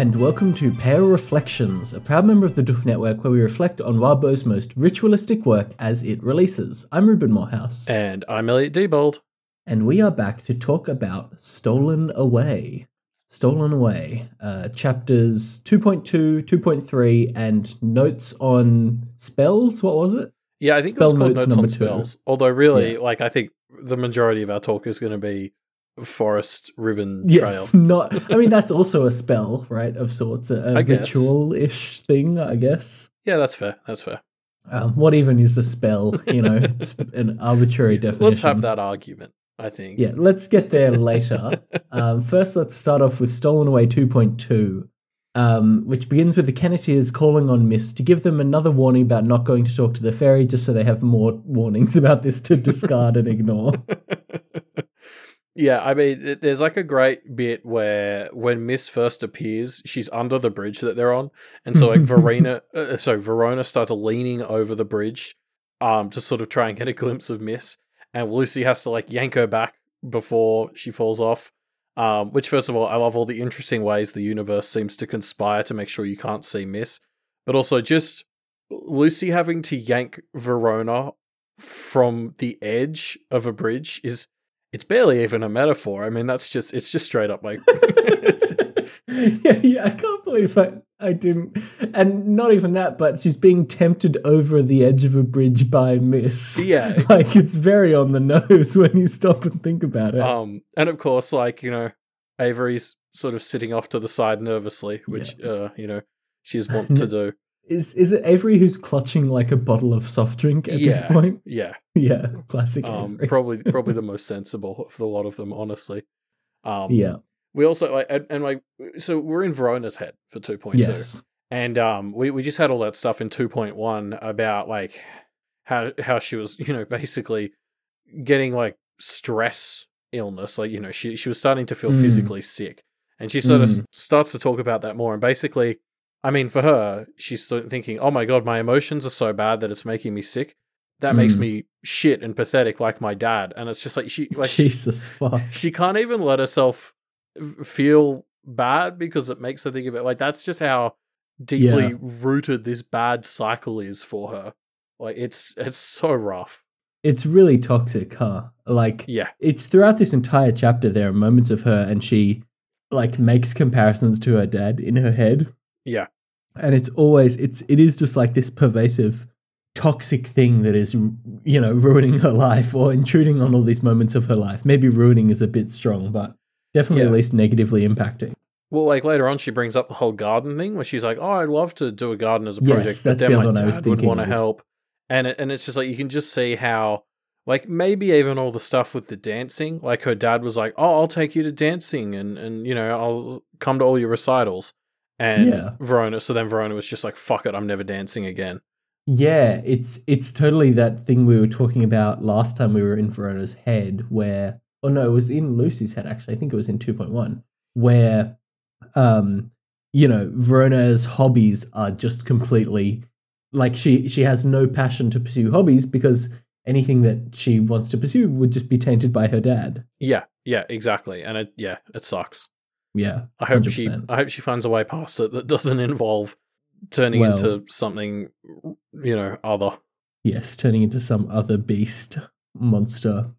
And welcome to Pale Reflections, a proud member of the Doof Network where we reflect on Wildbow's most ritualistic work as it releases. I'm Ruben Morehouse. And I'm Elliot Diebold. And we are back to talk about Stolen Away. Stolen Away, uh, chapters 2.2, 2.3, and notes on spells. What was it? Yeah, I think Spell it was called notes Notes on number two. Spells. Although, really, Yeah. like, I think the majority of our talk is going to be Forest Ribbon Trail. Yes, not. I mean, that's also a spell, right? Of sorts, a, guess. ritual-ish thing, I guess. Yeah, that's fair. That's fair. Um, what even is the spell? You know, it's an arbitrary definition. Let's have that argument, I think. Yeah, let's get there later. um, first, let's start off with Stolen Away 2.2, um, which begins with the Kenneteers calling on Miss to give them another warning about not going to talk to the fairy, just so they have more warnings about this to discard and ignore. Yeah, I mean, there's like a great bit where when Miss first appears, she's under the bridge that they're on, and so like Verena, uh, sorry, Verona starts leaning over the bridge, um, to sort of try and get a glimpse of Miss, and Lucy has to like yank her back before she falls off. Um, which first of all, I love all the interesting ways the universe seems to conspire to make sure you can't see Miss, but also just Lucy having to yank Verona from the edge of a bridge is it's barely even a metaphor. I mean, that's just it's just straight up like yeah, yeah, I can't believe I, I didn't. And not even that, but she's being tempted over the edge of a bridge by Miss. yeah. Like, it's very on the nose when you stop and think about it. Um, and of course, like you know, Avery's sort of sitting off to the side nervously, which uh, you know, she's wont to do. Is is it Avery who's clutching like a bottle of soft drink at this point? Yeah, Yeah, classic um, Avery. probably probably the most sensible of the lot of them, honestly. Um, yeah. we also like and, and like so we're in Verona's head for two point two. Yes. And um, we, we just had all that stuff in 2.1 about like how how she was, you know, basically getting like stress illness. Like, you know, she she was starting to feel Mm. physically sick. And she sort of Mm. s- starts to talk about that more. And basically, I mean, for her, she's thinking, oh my God, my emotions are so bad that it's making me sick. That makes Mm. me shit and pathetic like my dad. And it's just like she like she, Jesus fuck. she can't even let herself feel bad because it makes her think of it like that's just how deeply Yeah. rooted this bad cycle is for her like it's it's so rough It's really toxic, huh? Like yeah it's throughout this entire chapter there are moments of her and she like makes comparisons to her dad in her head. Yeah. And it's always it's it is just like this pervasive toxic thing that is you know ruining her life or intruding on all these moments of her life. Maybe ruining is a bit strong, but definitely Yeah. at least negatively impacting. well like later on she brings up the whole garden thing where she's like oh i'd love to do a garden as a Yes, project but that's then the my other one I was dad would want to help and it, and it's just like you can just see how like maybe even all the stuff with the dancing like her dad was like oh i'll take you to dancing and and you know i'll come to all your recitals and Yeah. verona so then verona was just like fuck it i'm never dancing again Yeah, it's it's totally that thing we were talking about last time we were in Verona's head, where oh no, it was in Lucy's head actually. I think it was in two point one, where um, you know, Verona's hobbies are just completely like she she has no passion to pursue hobbies because anything that she wants to pursue would just be tainted by her dad. yeah yeah exactly and it yeah it sucks Yeah, i hope she 100%. i hope she finds a way past it that doesn't involve turning Well- into something you know other yes, turning into some other beast monster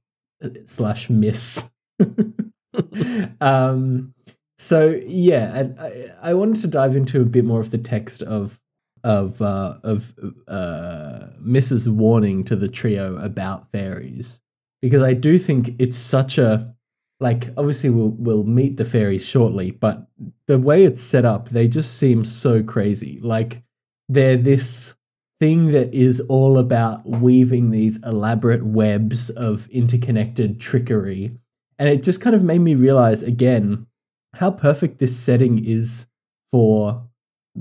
uh, slash miss. um, so yeah, and I, I wanted to dive into a bit more of the text of of uh, of uh, Miss's warning to the trio about fairies because I do think it's such a like obviously we'll we'll meet the fairies shortly, but the way it's set up, they just seem so crazy. Like they're this thing that is all about weaving these elaborate webs of interconnected trickery. And it just kind of made me realize again how perfect this setting is for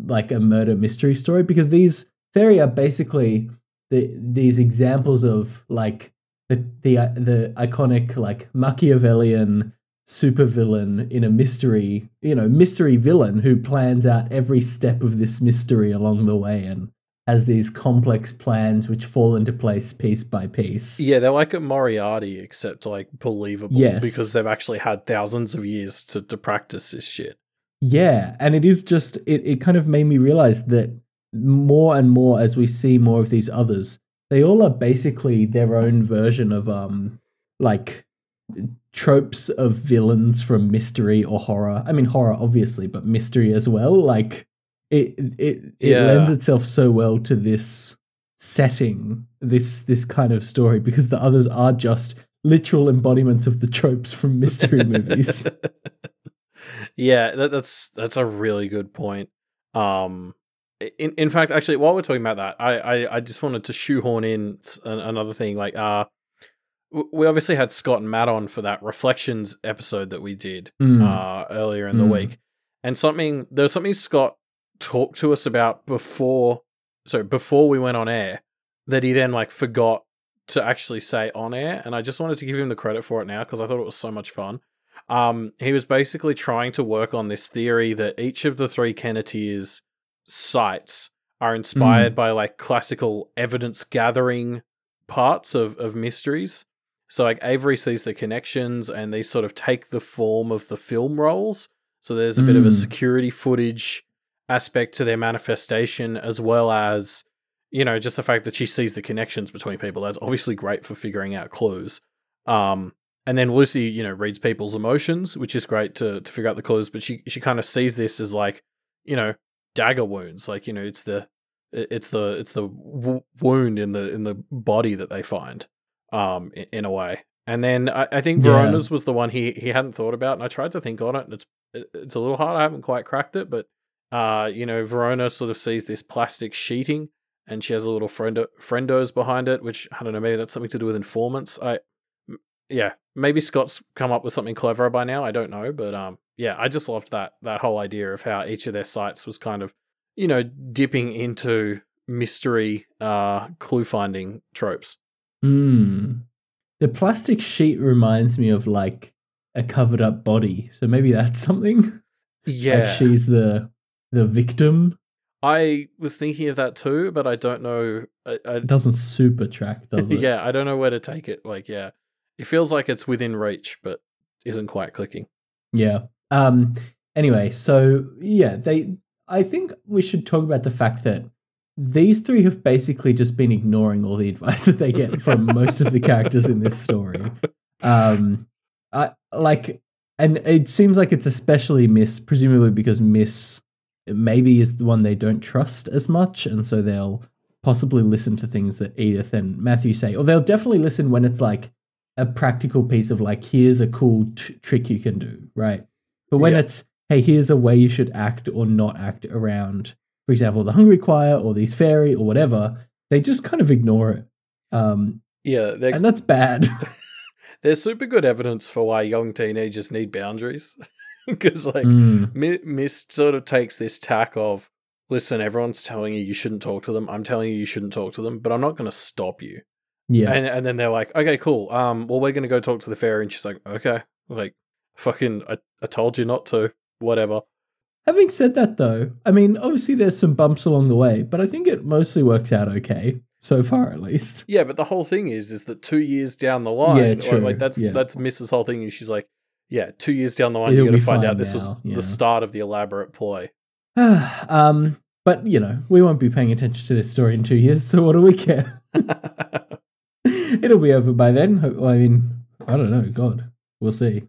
like a murder mystery story because these fairy are basically the these examples of like the the uh, the iconic like Machiavellian supervillain in a mystery, you know, mystery villain who plans out every step of this mystery along the way and has these complex plans which fall into place piece by piece. Yeah, they're like a Moriarty, except like believable Yes. because they've actually had thousands of years to, to practice this shit. Yeah, and it is just it, it kind of made me realize that more and more as we see more of these others, they all are basically their own version of um like tropes of villains from mystery or horror. I mean horror obviously, but mystery as well. Like it it it Yeah. lends itself so well to this setting, this this kind of story because the others are just literal embodiments of the tropes from mystery movies. yeah, that, that's that's a really good point. Um, in in fact, actually, while we're talking about that, I I, I just wanted to shoehorn in another thing. Like, uh, we obviously had Scott and Matt on for that reflections episode that we did Mm. uh earlier in the Mm. week, and something there was something Scott talked to us about before, so before we went on air that he then like forgot to actually say on air, and I just wanted to give him the credit for it now because I thought it was so much fun. Um, he was basically trying to work on this theory that each of the three Kenneteers sights are inspired by like classical evidence gathering parts of, of mysteries. So like Avery sees the connections and they sort of take the form of the film rolls. So there's a bit of a Mm. security footage aspect to their manifestation as well as you know just the fact that she sees the connections between people that's obviously great for figuring out clues um and then lucy you know reads people's emotions which is great to to figure out the clues but she she kind of sees this as like you know dagger wounds like you know it's the it's the it's the w- wound in the in the body that they find um in, in a way and then I, I think Yeah. verona's was the one he he hadn't thought about and i tried to think on it and it's it's a little hard i haven't quite cracked it but uh you know verona sort of sees this plastic sheeting and she has a little friendo friendos behind it which i don't know maybe that's something to do with informants I yeah maybe scott's come up with something cleverer by now i don't know but um yeah i just loved that that whole idea of how each of their sights was kind of you know dipping into mystery uh clue finding tropes Mm. The plastic sheet reminds me of like a covered up body. So maybe that's something. yeah Like she's the the victim. i was thinking of that too but i don't know I, I, It doesn't super track, does it? yeah i don't know where to take it like yeah it feels like it's within reach but isn't quite clicking Yeah. Um anyway, so yeah, they I think we should talk about the fact that these three have basically just been ignoring all the advice that they get from most of the characters in this story. Um I like and it seems like it's especially Miss, presumably because Miss maybe is the one they don't trust as much, and so they'll possibly listen to things that Edith and Matthew say, or they'll definitely listen when it's like a practical piece of like, here's a cool t- trick you can do, right? But when Yeah. it's, hey, here's a way you should act or not act around, for example, the Hungry Choir or these fairy or whatever, they just kind of ignore it. Um, yeah and that's bad. there's super good evidence for why young teenagers need boundaries because like Mm, Mi- Miss sort of takes this tack of, listen, everyone's telling you you shouldn't talk to them. I'm telling you you shouldn't talk to them, but I'm not going to stop you. yeah. And and then they're like, okay, cool. Um, well, we're going to go talk to the fairy, and she's like, okay, like, fucking, I, I told you not to. Whatever. Having said that, though, I mean, obviously there's some bumps along the way, but I think it mostly works out okay so far, at least. Yeah, but the whole thing is, is that two years down the line, Yeah, like- true, like that's yeah. that's Miss's whole thing. Is she's like, yeah, two years down the line, It'll you're going to find out this was yeah. the start of the elaborate ploy. um, but you know, we won't be paying attention to this story in two years, so what do we care? It'll be over by then. I mean, I don't know. God, we'll see.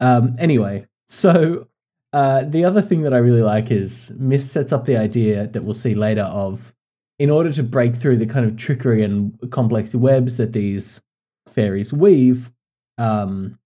Um, anyway, so uh, the other thing that I really like is Miss sets up the idea that we'll see later of, in order to break through the kind of trickery and complex webs that these fairies weave, um,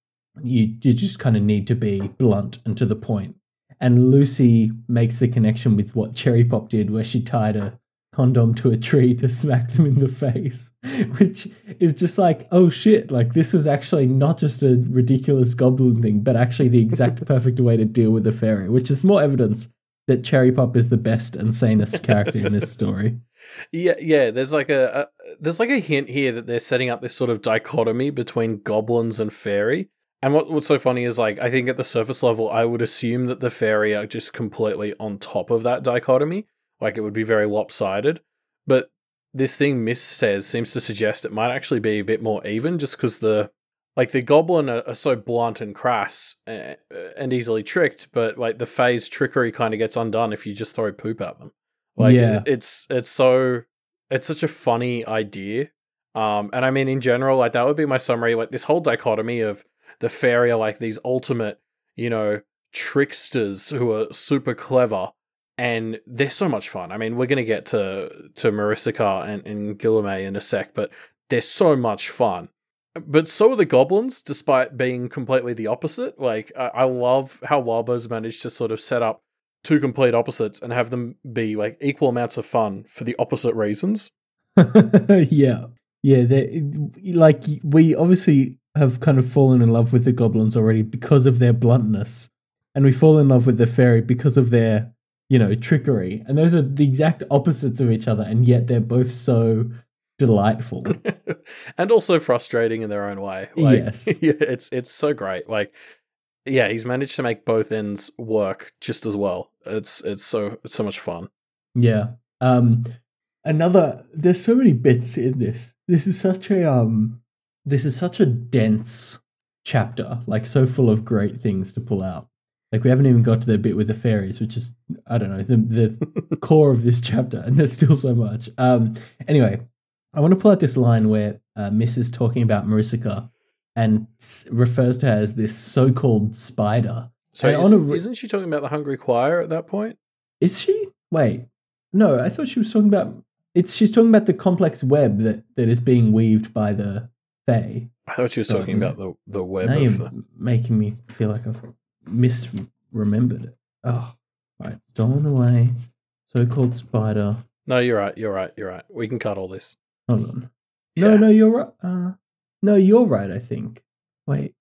you you just kind of need to be blunt and to the point. And Lucy makes the connection with what Cherry Pop did, where she tied a condom to a tree to smack them in the face, which is just like, oh shit, like this was actually not just a ridiculous goblin thing, but actually the exact perfect way to deal with a fairy, which is more evidence that Cherry Pop is the best and sanest character in this story. Yeah, yeah. There's like a, a there's like a hint here that they're setting up this sort of dichotomy between goblins and fairy. And what what's so funny is like I think at the surface level, I would assume that the fairy are just completely on top of that dichotomy, like it would be very lopsided. But this thing Miss says seems to suggest it might actually be a bit more even, just because the like the goblin are, are so blunt and crass and, and easily tricked, but like the phase trickery kind of gets undone if you just throw poop at them. Like Yeah. it's it's so it's such a funny idea. Um, and I mean in general, like that would be my summary. Like this whole dichotomy of the fairy are like these ultimate, you know, tricksters who are super clever and they're so much fun. I mean, we're gonna get to to Marisica and, and in a sec, but they're so much fun. But so are the goblins, despite being completely the opposite. Like I, I love how Wildbow's managed to sort of set up two complete opposites and have them be like equal amounts of fun for the opposite reasons. yeah, yeah. Like we obviously have kind of fallen in love with the goblins already because of their bluntness, and we fall in love with the fairy because of their you know trickery. And those are the exact opposites of each other, and yet they're both so delightful. and also frustrating in their own way. Like, Yes. it's it's so great. Like, yeah, he's managed to make both ends work just as well. It's it's so it's so much fun. Yeah. Um another there's so many bits in this. This is such a um this is such a dense chapter, like so full of great things to pull out. Like we haven't even got to the bit with the fairies, which is I don't know, the the core of this chapter, and there's still so much. Um anyway, I want to pull out this line where uh, Miss is talking about Marisica and s- refers to her as this so-called spider. So And isn't, re- isn't she talking about the Hungry Choir at that point? Is she? Wait. No, I thought she was talking about it's she's talking about the complex web that, that is being weaved by the Fae. I thought she was talking about the the web now of you're the... making me feel like I've misremembered it. Oh, right. Stolen away. So called spider. No, you're right. You're right. You're right. We can cut all this. Hold on. No, Yeah. no, you're right. Uh, no, you're right, I think. Wait.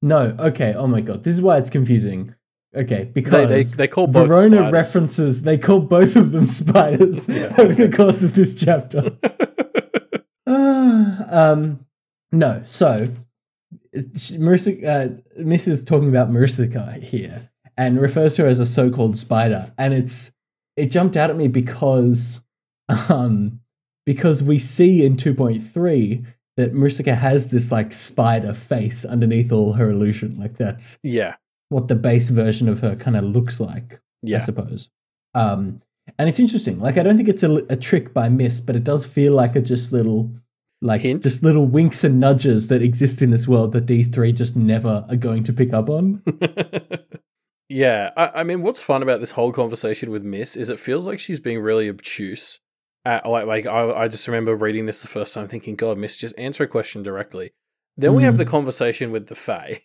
No, okay. Oh my god. This is why it's confusing. Okay, because they they call both Verona spiders. references they call both of them spiders Yeah. over the course of this chapter. Ah, um, no, so she- Marissa, uh, Miss's talking about Marissa here and refers to her as a so-called spider, and it's it jumped out at me because um because we see in two point three that Marissa has this like spider face underneath all her illusion, like that's yeah. what the base version of her kind of looks like. yeah. I suppose. Um, and it's interesting. Like, I don't think it's a, a trick by Miss, but it does feel like a just little, like, Hint? just little winks and nudges that exist in this world that these three just never are going to pick up on. yeah, I, I mean, what's fun about this whole conversation with Miss is it feels like she's being really obtuse. Uh, like, like I, I just remember reading this the first time, thinking, "God, Miss, just answer a question directly." Then we have the Mhm. conversation with the Fae,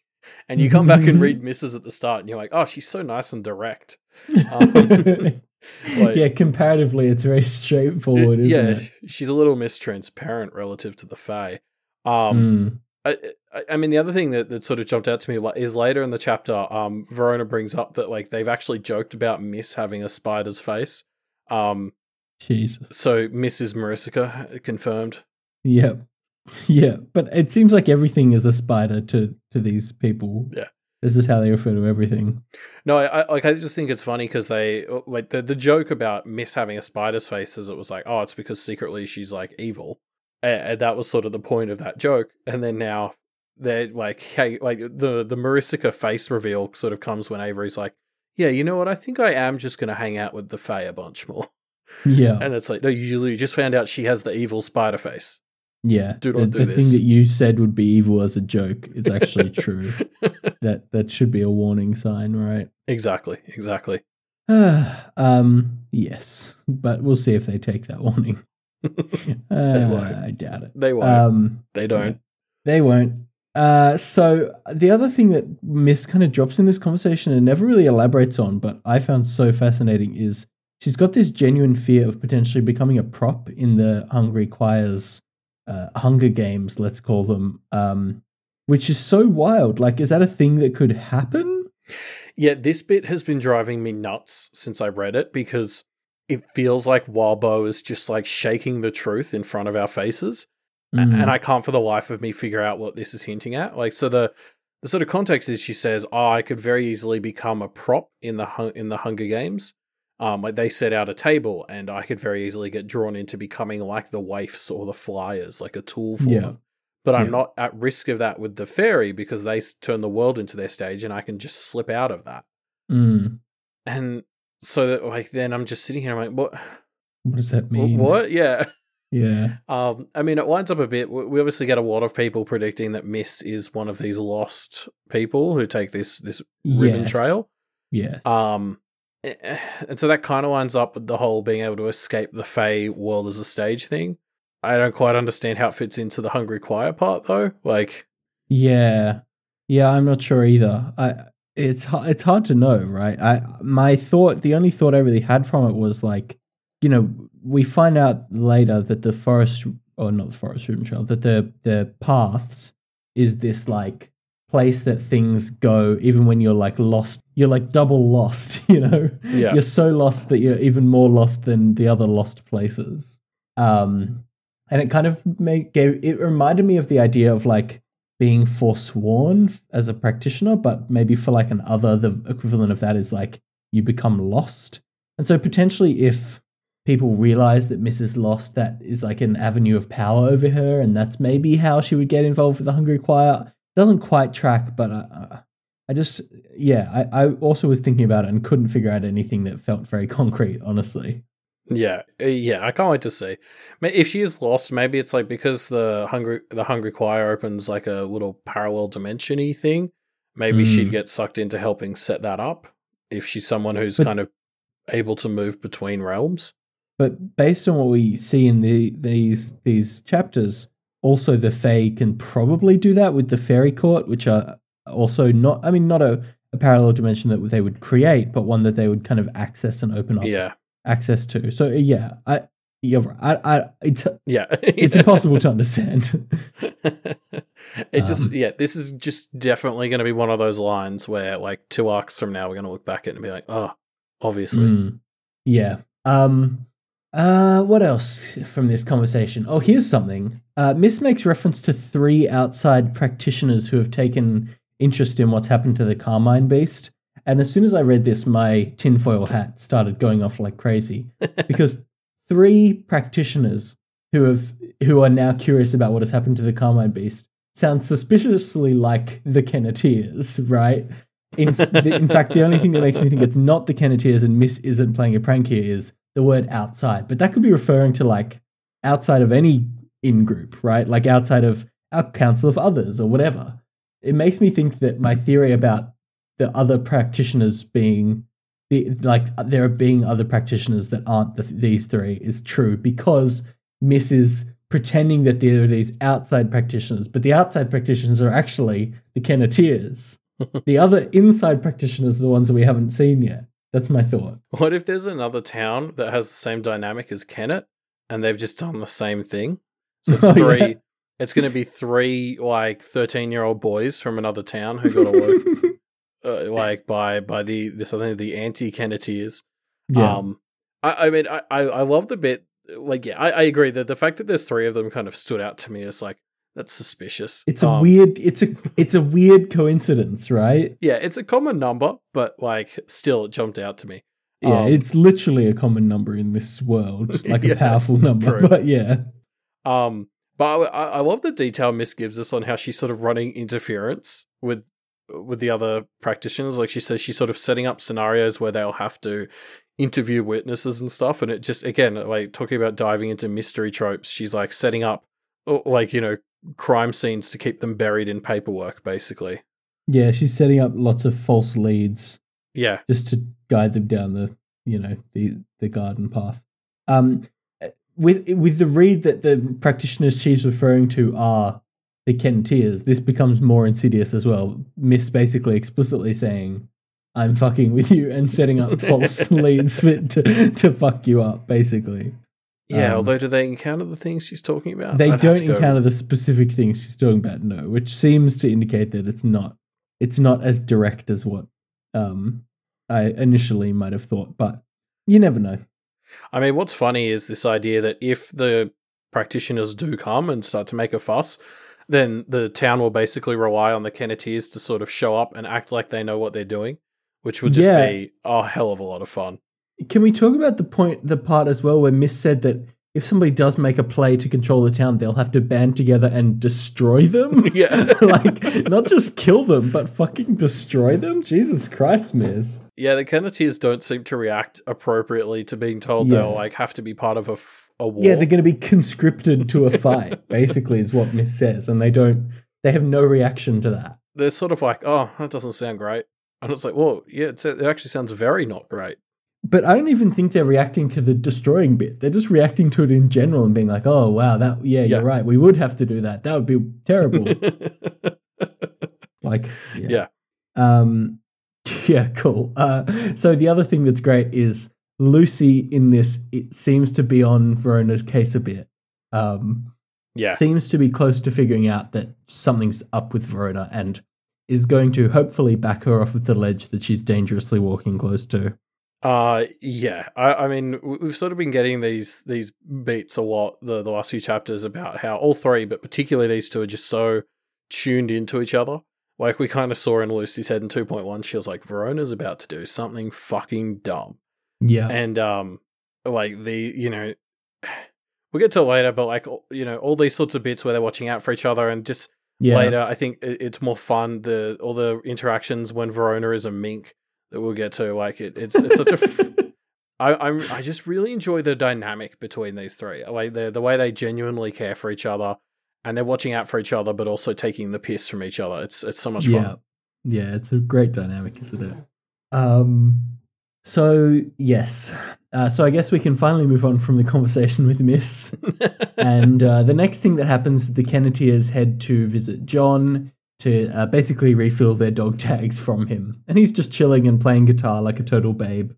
and you come back and read Miss's at the start, and you're like, "Oh, she's so nice and direct." Um, like- yeah, comparatively, it's very straightforward, isn't yeah, it? she's a little mistransparent relative to the Fae. Um, Mm. I, I- I mean, the other thing that, that sort of jumped out to me is later in the chapter, um, Verona brings up that like they've actually joked about Miss having a spider's face. Um, Jesus. so Miss's Marisica confirmed. Yeah. Yeah. But it seems like everything is a spider to, to these people. Yeah. This is how they refer to everything. No, I, I like I just think it's funny because they uh, like the the joke about Miss having a spider's face is it was like oh it's because secretly she's like evil, and, and that was sort of the point of that joke. And then now they're like hey like the the Marisica face reveal sort of comes when Avery's like yeah you know what I think I am just gonna hang out with the Fae a bunch more. Yeah. And it's like, no, you you just found out she has the evil spider face. Yeah, Do the, do the this. thing that you said would be evil as a joke is actually true. that that should be a warning sign, right? exactly, exactly. um, yes, but we'll see if they take that warning. Uh, won't. I doubt it. They won't. Um, they don't. they won't. Uh, so the other thing that Miss kind of drops in this conversation and never really elaborates on, but I found so fascinating is she's got this genuine fear of potentially becoming a prop in the Hungry Choir's uh, Hunger Games, let's call them, um, which is so wild. Like, is that a thing that could happen? Yeah, this bit has been driving me nuts since I read it because it feels like Wildbow is just like shaking the truth in front of our faces. A- Mm. And I can't for the life of me figure out what this is hinting at. Like, so the the sort of context is she says, "Oh, I could very easily become a prop in the in the Hunger Games." Um, like they set out a table, and I could very easily get drawn into becoming like the waifs or the flyers, like a tool for Yeah. them. but I'm Yeah. not at risk of that with the fairy because they turn the world into their stage, and I can just slip out of that. Mm. And so, that, like, then I'm just sitting here. I'm like, what? What does that mean? What? Yeah. Yeah. Um, I mean, it winds up a bit. We obviously get a lot of people predicting that Miss is one of these lost people who take this this ribbon Yes. trail. Yeah. Um, and so that kind of lines up with the whole being able to escape the Fae world as a stage thing. I don't quite understand how it fits into the Hungry Choir part, though. Like, Yeah, yeah, I'm not sure either. I it's it's hard to know, right? I my thought, the only thought I really had from it was like, you know, we find out later that the forest, or not the forest ribbon trail, that the the paths is this like place that things go even when you're like lost. You're like double lost, you know. Yeah. You're so lost that you're even more lost than the other lost places. Um, and it kind of made gave it reminded me of the idea of like being forsworn as a practitioner, but maybe for like an other, the equivalent of that is like you become lost. And so potentially if people realize that Miss's Lost, that is like an avenue of power over her, and that's maybe how she would get involved with the Hungry Choir. Doesn't quite track, but I, I just, yeah, I, I also was thinking about it and couldn't figure out anything that felt very concrete, honestly. yeah, eh, yeah, I can't wait to see. If she is lost, maybe it's like because the hungry the Hungry Choir opens like a little parallel dimensiony thing. Maybe she'd Mm. get sucked into helping set that up. If she's someone who's But- kind of able to move between realms. But based on what we see in the these these chapters, also the Fae can probably do that with the Fairy Court, which are also not I mean not a, a parallel dimension that they would create, but one that they would kind of access and open up Yeah, access to. So yeah, I you're. I, I it's yeah, it's impossible to understand. it just Um, yeah, this is just definitely going to be one of those lines where like two arcs from now we're going to look back at it and be like, oh, obviously. Mm. Yeah. Um uh what else from this conversation? Oh, here's something. Uh Miss makes reference to three outside practitioners who have taken interest in what's happened to the Carmine Beast. And as soon as I read this, my tinfoil hat started going off like crazy. Because three practitioners who have who are now curious about what has happened to the Carmine Beast sounds suspiciously like the Kenneteers, right? In, the, in fact, the only thing that makes me think it's not the Kenneteers and Miss isn't playing a prank here is the word outside. But that could be referring to like outside of any in group, right? Like outside of our council of others or whatever. It makes me think that my theory about the other practitioners being the like there being other practitioners that aren't the, these three is true because Miss is pretending that there are these outside practitioners, but the outside practitioners are actually the Kenneteers. the other inside practitioners are the ones that we haven't seen yet. That's my thought. What if there's another town that has the same dynamic as Kennet and they've just done the same thing? So it's Oh, three. yeah. It's going to be three like thirteen year old boys from another town who got awoke uh, like by by the this I think the anti Kenneteers. yeah. Um, I, I mean, I, I, I love the bit. Like, yeah, I, I agree that the fact that there's three of them kind of stood out to me as like that's suspicious. it's a Um, weird it's a it's a weird coincidence, right? Yeah, it's a common number, but like still, it jumped out to me. Yeah, Um, it's literally a common number in this world, like Yeah, a powerful number. true. But yeah, Um, but I, I love the detail Miss gives us on how she's sort of running interference with with the other practitioners. Like she says, she's sort of setting up scenarios where they'll have to interview witnesses and stuff. And it just again, like talking about diving into mystery tropes, she's like setting up uh, like you know crime scenes to keep them buried in paperwork, basically. yeah, she's setting up lots of false leads Yeah, just to guide them down the you know the the garden path. Um, with with the read that the practitioners she's referring to are the Kenneteers, this becomes more insidious as well. Miss basically explicitly saying, "I'm fucking with you" and setting up false leads to to fuck you up, basically. Yeah. Um, although, do they encounter the things she's talking about? They I'd don't to go- encounter the specific things she's talking about, no, which seems to indicate that it's not it's not as direct as what um I initially might have thought, but you never know. I mean, what's funny is this idea that if the practitioners do come and start to make a fuss, then the town will basically rely on the Kenneteers to sort of show up and act like they know what they're doing, which would just Yeah. be a hell of a lot of fun. Can we talk about the point the part as well where Miss said that if somebody does make a play to control the town, they'll have to band together and destroy them. Yeah. like not just kill them, but fucking destroy them. Jesus Christ, Miss. Yeah, the Kenneteers don't seem to react appropriately to being told Yeah. they'll like have to be part of a, f- a war. Yeah, they're going to be conscripted to a fight. basically, is what Miss says, and they don't. They have no reaction to that. they're sort of like, oh, that doesn't sound great. And it's like, well, yeah, it's, it actually sounds very not great. But I don't even think they're reacting to the destroying bit. They're just reacting to it in general and being like, "Oh wow, that yeah, Yeah. you're right. We would have to do that. That would be terrible." like, yeah. Yeah. Um, yeah, cool. Uh, so the other thing that's great is Lucy in this. It seems to be on Verona's case a bit. Um, yeah. seems to be close to figuring out that something's up with Verona and is going to hopefully back her off of the ledge that she's dangerously walking close to. Uh yeah. I, I mean, we- we've sort of been getting these these beats a lot the the last few chapters about how all three, but particularly these two, are just so tuned into each other. Like we kind of saw in Lucy's head in two point one, she was like, "Verona's about to do something fucking dumb," Yeah. and um, like the you know, we'll get to it later, but like you know, all these sorts of bits where they're watching out for each other and just yeah. later. I think it's more fun the all the interactions when Verona is a mink that we'll get to. Like it, it's it's such a. F- I I'm I just really enjoy the dynamic between these three. Like the the way they genuinely care for each other, and they're watching out for each other, but also taking the piss from each other. It's it's so much yeah. fun. Yeah, it's a great dynamic, isn't it? Um so yes. Uh, so I guess we can finally move on from the conversation with Miss. and uh, the next thing that happens, the Kenneteers head to visit John to uh, basically refill their dog tags from him. And he's just chilling and playing guitar like a total babe.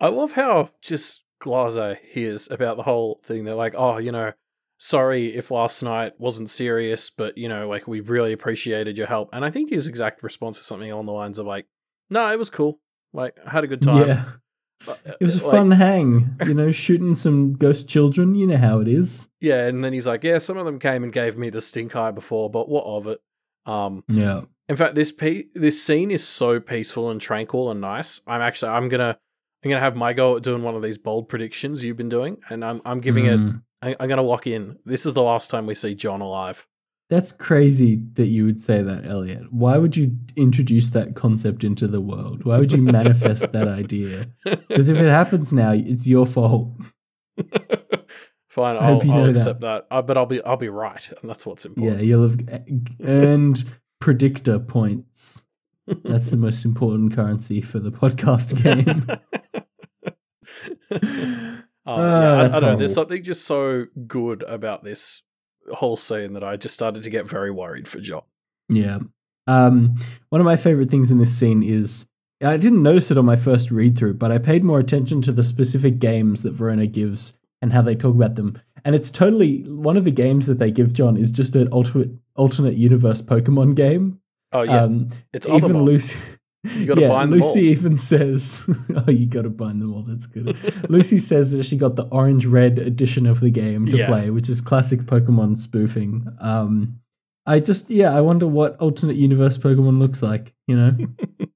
I love how just Glazer he is about the whole thing. They're like, oh, you know, sorry if last night wasn't serious, but you know, like we really appreciated your help. And I think his exact response is something along the lines of like, no, it was cool. Like, I had a good time. Yeah. But, uh, It was a like- fun hang, you know, shooting some ghost children. You know how it is. Yeah, and then he's like, yeah, some of them came and gave me the stink eye before, but what of it? Um, Yeah. in fact, this pe- this scene is so peaceful and tranquil and nice. I'm actually I'm gonna I'm gonna have my go at doing one of these bold predictions you've been doing, and I'm I'm giving it Mm. I, I'm going to lock in. This is the last time we see John alive. That's crazy that you would say that, Elliot. Why would you introduce that concept into the world? Why would you manifest that idea? Because if it happens now, it's your fault. Fine, I hope I'll, I'll accept that. Uh, but I'll be I'll be right, and that's what's important. Yeah, you'll have earned predictor points. That's the most important currency for the podcast game. Oh, yeah, I, I don't know. There's something just so good about this whole scene that I just started to get very worried for John. Yeah. Um, one of my favorite things in this scene is I didn't notice it on my first read through, but I paid more attention to the specific games that Verona gives and how they talk about them. And it's totally one of the games that they give John is just an alternate alternate universe Pokemon game. Oh yeah, um, it's even Othermon. Lucy. You gotta yeah, bind them Lucy all. even says, "Oh, you got to bind them all." That's good. Lucy says that she got the orange red edition of the game to Yeah. play, which is classic Pokemon spoofing. Um, I just, yeah, I wonder what alternate universe Pokemon looks like. You know?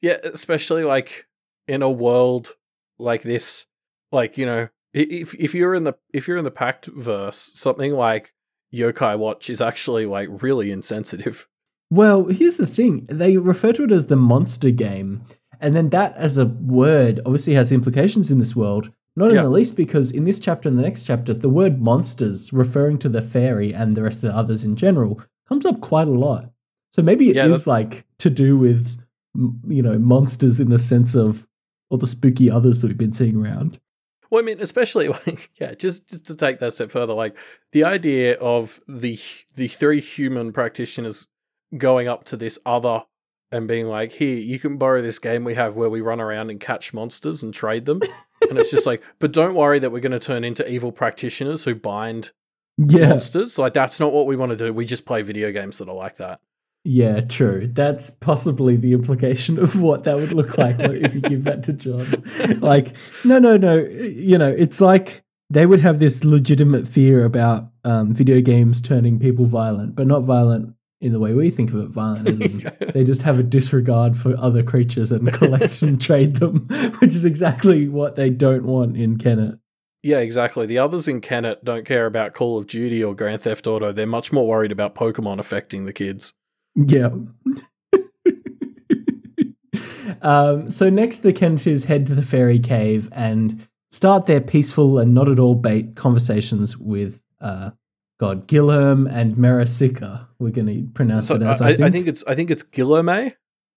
Yeah, especially like in a world like this, like you know, if if you're in the if you're in the Pact verse, something like Yokai Watch is actually like really insensitive. well, here's the thing: they refer to it as the monster game, and then that as a word obviously has implications in this world. Not in the least because in this chapter and the next chapter, the word monsters, referring to the fairy and the rest of the others in general, comes up quite a lot. So maybe it is Yeah, that- like to do with, you know, monsters in the sense of all the spooky others that we've been seeing around. Well, I mean, especially like yeah, just just to take that step further, like the idea of the the three human practitioners going up to this other and being like, "Here, you can borrow this game we have where we run around and catch monsters and trade them," and it's just like, but don't worry that we're going to turn into evil practitioners who bind Yeah, monsters. Like that's not what we want to do. We just play video games that are like that. Yeah, true. That's possibly the implication of what that would look like if you give that to John. Like, no, no, no. You know, it's like they would have this legitimate fear about um, video games turning people violent, but not violent in the way we think of it. Violent as in they just have a disregard for other creatures and collect and trade them, which is exactly what they don't want in Kennet. Yeah, exactly. The others in Kennet don't care about Call of Duty or Grand Theft Auto. They're much more worried about Pokemon affecting the kids. Yeah. um, so next, the Kenneteers head to the fairy cave and start their peaceful and not at all bait conversations with uh, God Gilherm and Marisica. We're going to pronounce So it as I, I, I think. think it's I think it's Guilherme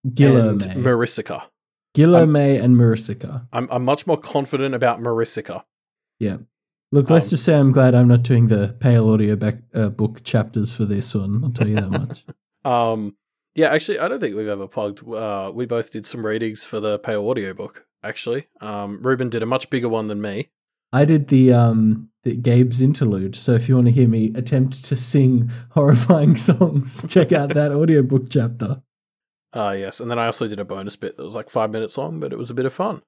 Gilherme. and Marisica. Gilherme and Marisica. I'm I'm much more confident about Marisica. Yeah. Look, let's Um, just say I'm glad I'm not doing the Pale Audio back, uh, book chapters for this one. I'll tell you that much. Um, yeah, actually, I don't think we've ever plugged. Uh, we both did some readings for the Pale Audio book. Actually, um, Ruben did a much bigger one than me. I did the um the Gabe's interlude. So if you want to hear me attempt to sing horrifying songs, check out that audiobook chapter. Uh, yes, and then I also did a bonus bit that was like five minutes long, but it was a bit of fun.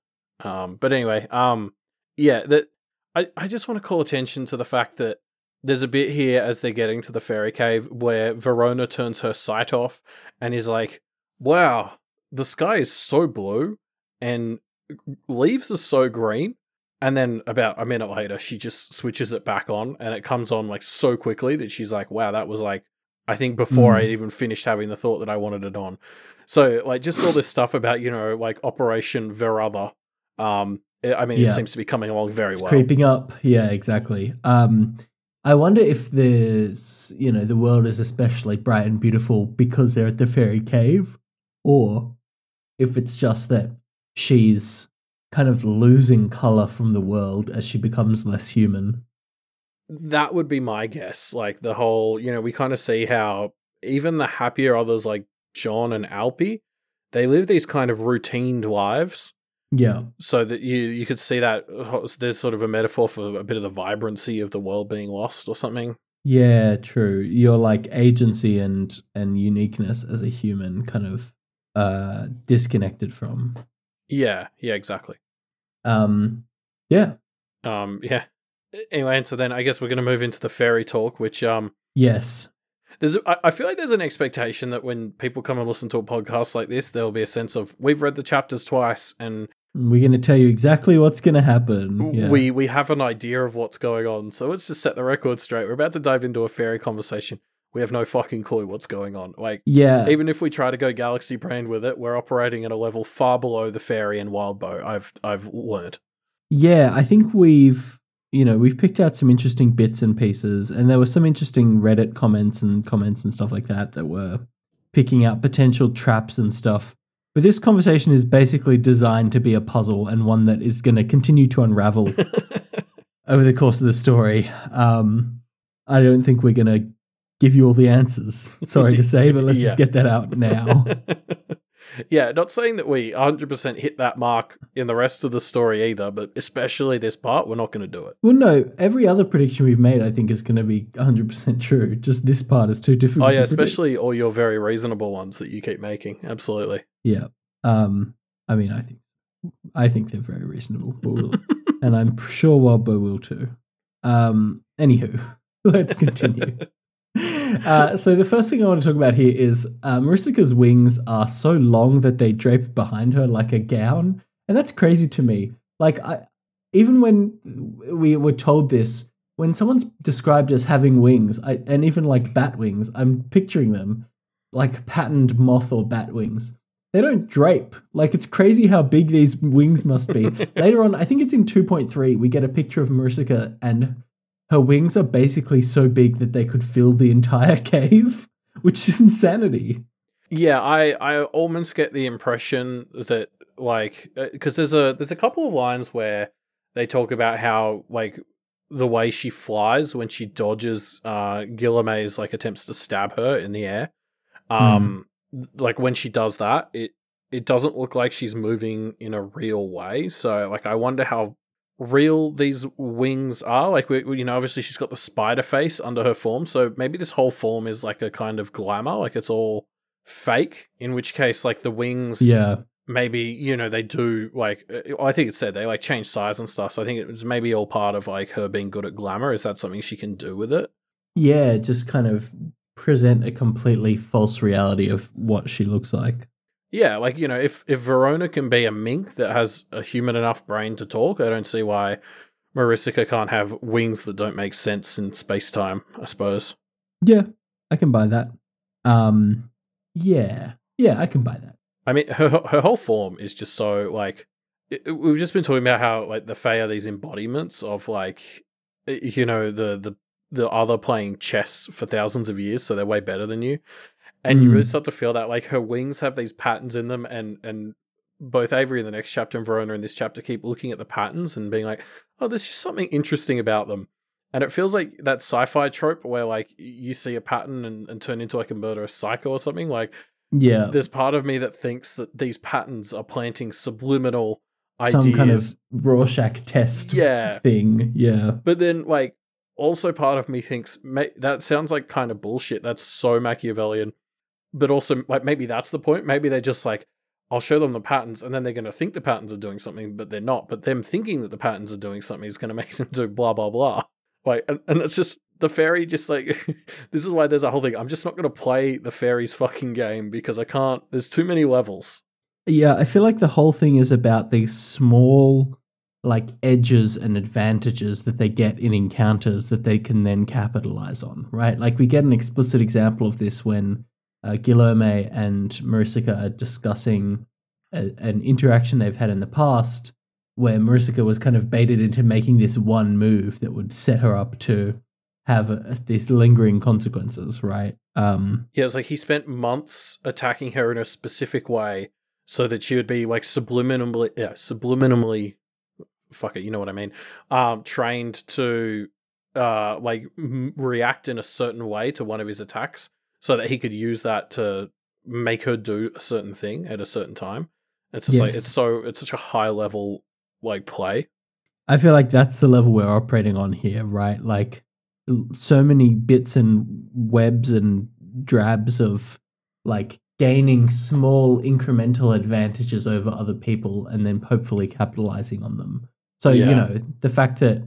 Um, but anyway, um, yeah, that I I just want to call attention to the fact that there's a bit here as they're getting to the fairy cave where Verona turns her sight off and is like, "Wow, the sky is so blue and leaves are so green." And then about a minute later, she just switches it back on, and it comes on like so quickly that she's like, "Wow, that was like." I think before Mm. I even finished having the thought that I wanted it on. So like just all this stuff about you know like Operation Verother. Um, I mean, Yeah. it seems to be coming along very It's well. creeping up. Yeah, exactly. Um I wonder if there's you know, the world is especially bright and beautiful because they're at the fairy cave, or if it's just that she's kind of losing color from the world as she becomes less human. That would be my guess. Like the whole, you know, we kind of see how even the happier others like John and Alpy, they live these kind of routine lives. Yeah. So that you you could see that there's sort of a metaphor for a bit of the vibrancy of the world being lost or something. Yeah, true. Your like agency and and uniqueness as a human kind of uh disconnected from. Yeah, yeah, exactly. Um yeah. Um, yeah. Anyway, and so then I guess we're going to move into the fairy talk, which um, Yes. there's I, I feel like there's an expectation that when people come and listen to a podcast like this, there will be a sense of we've read the chapters twice and We're going to tell you exactly what's going to happen. Yeah. we we have an idea of what's going on. So let's just set the record straight. We're about to dive into a fairy conversation. We have no fucking clue what's going on. Like yeah. even if we try to go galaxy brand with it, we're operating at a level far below the fairy and Wildbow. I've I've learned. Yeah, I think we've you know, we've picked out some interesting bits and pieces and there were some interesting Reddit comments and comments and stuff like that that were picking out potential traps and stuff. But this conversation is basically designed to be a puzzle and one that is going to continue to unravel over the course of the story. Um, I don't think we're going to give you all the answers. Sorry to say, but let's Yeah. just get that out now. yeah, not saying that we 100% hit that mark in the rest of the story either, but especially this part, we're not going to do it. well, no, every other prediction we've made, I think, is going to be 100% true. Just this part is too difficult. Oh, yeah, to predict. especially all your very reasonable ones that you keep making. Absolutely. Yeah. Um, I mean, I think, I think they're very reasonable, we'll, and I'm sure Wildbow will too. Um, anywho, let's continue. Uh, so the first thing I want to talk about here is uh, Marisica's wings are so long that they drape behind her like a gown, and that's crazy to me. Like I, even when we were told this, when someone's described as having wings, I, and even like bat wings, I'm picturing them like patterned moth or bat wings. They don't drape. Like it's crazy how big these wings must be. Later on, I think it's in 2.3, we get a picture of Marisica and her wings are basically so big that they could fill the entire cave, which is insanity. Yeah, I I almost get the impression that like because there's a there's a couple of lines where they talk about how like the way she flies when she dodges uh Guilherme's like attempts to stab her in the air. Um like when she does that, it it doesn't look like she's moving in a real way. So like I wonder how real these wings are. Like we, you know, obviously she's got the spider face under her form, so maybe this whole form is like a kind of glamour, like it's all fake. In which case, like the wings, Yeah. maybe you know they do like uh, I think it said they like change size and stuff. So I think it was maybe all part of like her being good at glamour. Is that something she can do with it? Yeah, just kind of present a completely false reality of what she looks like. Yeah, like you know, if if Verona can be a mink that has a human enough brain to talk, I don't see why Marisica can't have wings that don't make sense in space time. I suppose. Yeah, I can buy that. Um, yeah, yeah, I can buy that. I mean, her her whole form is just so like it- we've just been talking about how like the Fae are these embodiments of like you know the the the other playing chess for thousands of years, so they're way better than you, and you Mm. really start to feel that like her wings have these patterns in them, and and both Avery in the next chapter and Verona in this chapter keep looking at the patterns and being like, oh, there's just something interesting about them. And it feels like that sci-fi trope where like you see a pattern and, and turn into like a murderous psycho or something. Like Yeah, there's part of me that thinks that these patterns are planting subliminal some ideas. kind of Rorschach test Yeah. thing. Yeah, But then, like, also part of me thinks that sounds like kind of bullshit. That's so Machiavellian. But also, like, maybe that's the point. Maybe they're just like, I'll show them the patterns, and then they're going to think the patterns are doing something, but they're not. But them thinking that the patterns are doing something is going to make them do blah blah blah. Like, and, and it's just the fairy. Just like this is why there's a whole thing. I'm just not going to play the fairy's fucking game because I can't. There's too many levels. yeah. I feel like the whole thing is about these small, like edges and advantages that they get in encounters that they can then capitalize on. Right? Like we get an explicit example of this when uh, Guillaume and Maricica are discussing a, an interaction they've had in the past where Maricica was kind of baited into making this one move that would set her up to have a, these lingering consequences, right? Um, Yeah, it's like he spent months attacking her in a specific way so that she would be like subliminally, yeah, subliminally, fuck it, you know what I mean, um, trained to, uh, like m- react in a certain way to one of his attacks so that he could use that to make her do a certain thing at a certain time. It's just like it's so it's such a high level like play. I feel like that's the level we're operating on here, right? Like so many bits and webs and drabs of like gaining small incremental advantages over other people and then hopefully capitalizing on them. So, you know, the fact that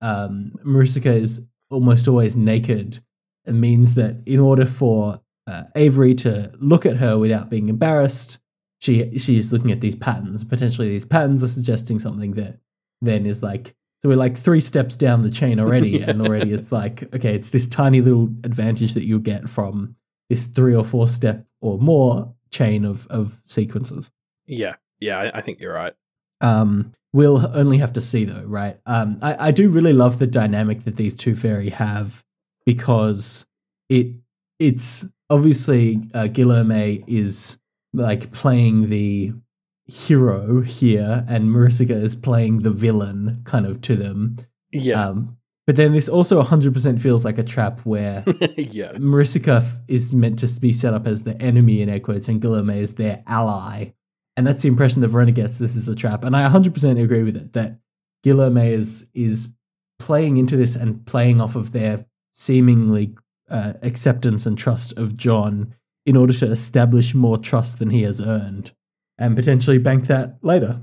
um, Maricica is almost always naked means that in order for uh, Avery to look at her without being embarrassed, she she's looking at these patterns. Potentially, these patterns are suggesting something that then is like so we're like three steps down the chain already, Yeah. and already it's like okay, it's this tiny little advantage that you get from this three or four step or more chain of of sequences. Yeah, yeah, I, I think you're right. Um, we'll only have to see though, right? Um, I, I do really love the dynamic that these two fairy have because it it's obviously uh, Guillaume is like playing the hero here, and Maricica is playing the villain, kind of to them. Yeah, Um, but then this also 100% feels like a trap where yeah, Maricica f- is meant to be set up as the enemy in air quotes, and Guillaume is their ally. And that's the impression that Verona gets. This is a trap, and I 100% agree with it. That Guillaume is is playing into this and playing off of their seemingly uh, acceptance and trust of John in order to establish more trust than he has earned, and potentially bank that later.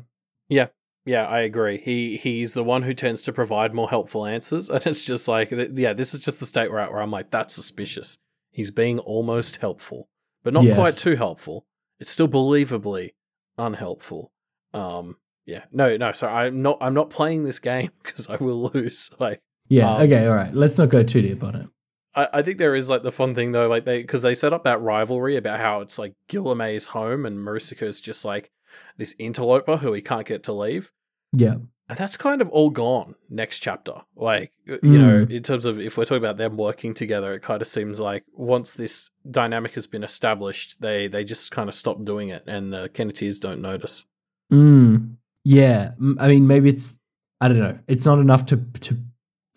Yeah, Yeah, I agree. He he's the one who tends to provide more helpful answers, and it's just like, yeah, this is just the state we're at where I'm like, that's suspicious. He's being almost helpful, but not Yes. quite too helpful. It's still believably unhelpful. Um, yeah, no, no. So I'm not. I'm not playing this game because I will lose. Like, Yeah. Um, okay. All right. Let's not go too deep on it. I, I think there is like the fun thing though, like they because they set up that rivalry about how it's like Guillaume's home and Maricica is just like this interloper who he can't get to leave. Yeah. And that's kind of all gone next chapter. Like, you know, Mm. in terms of if we're talking about them working together, it kind of seems like once this dynamic has been established, they they just kind of stop doing it, and the Kenneteers don't notice. Mm, yeah, I mean, maybe it's I don't know. It's not enough to to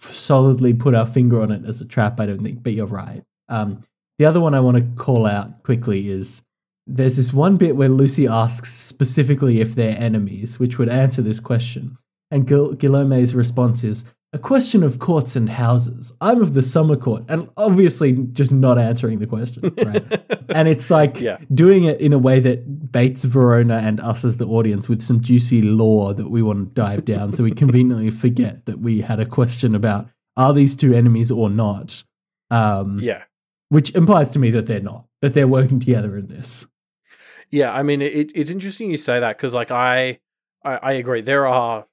solidly put our finger on it as a trap. I don't think, but you're right. Um, the other one I want to call out quickly is there's this one bit where Lucy asks specifically if they're enemies, which would answer this question, and Gil- Guillaume's response is. A question of courts and houses. I'm of the summer court, and obviously just not answering the question, right? and it's like Yeah. doing it in a way that baits Verona and us as the audience with some juicy lore that we want to dive down so we conveniently forget that we had a question about are these two enemies or not um yeah, which implies to me that they're not that they're working together in this yeah. I mean, it, it's interesting you say that because, like, I, I I agree. There are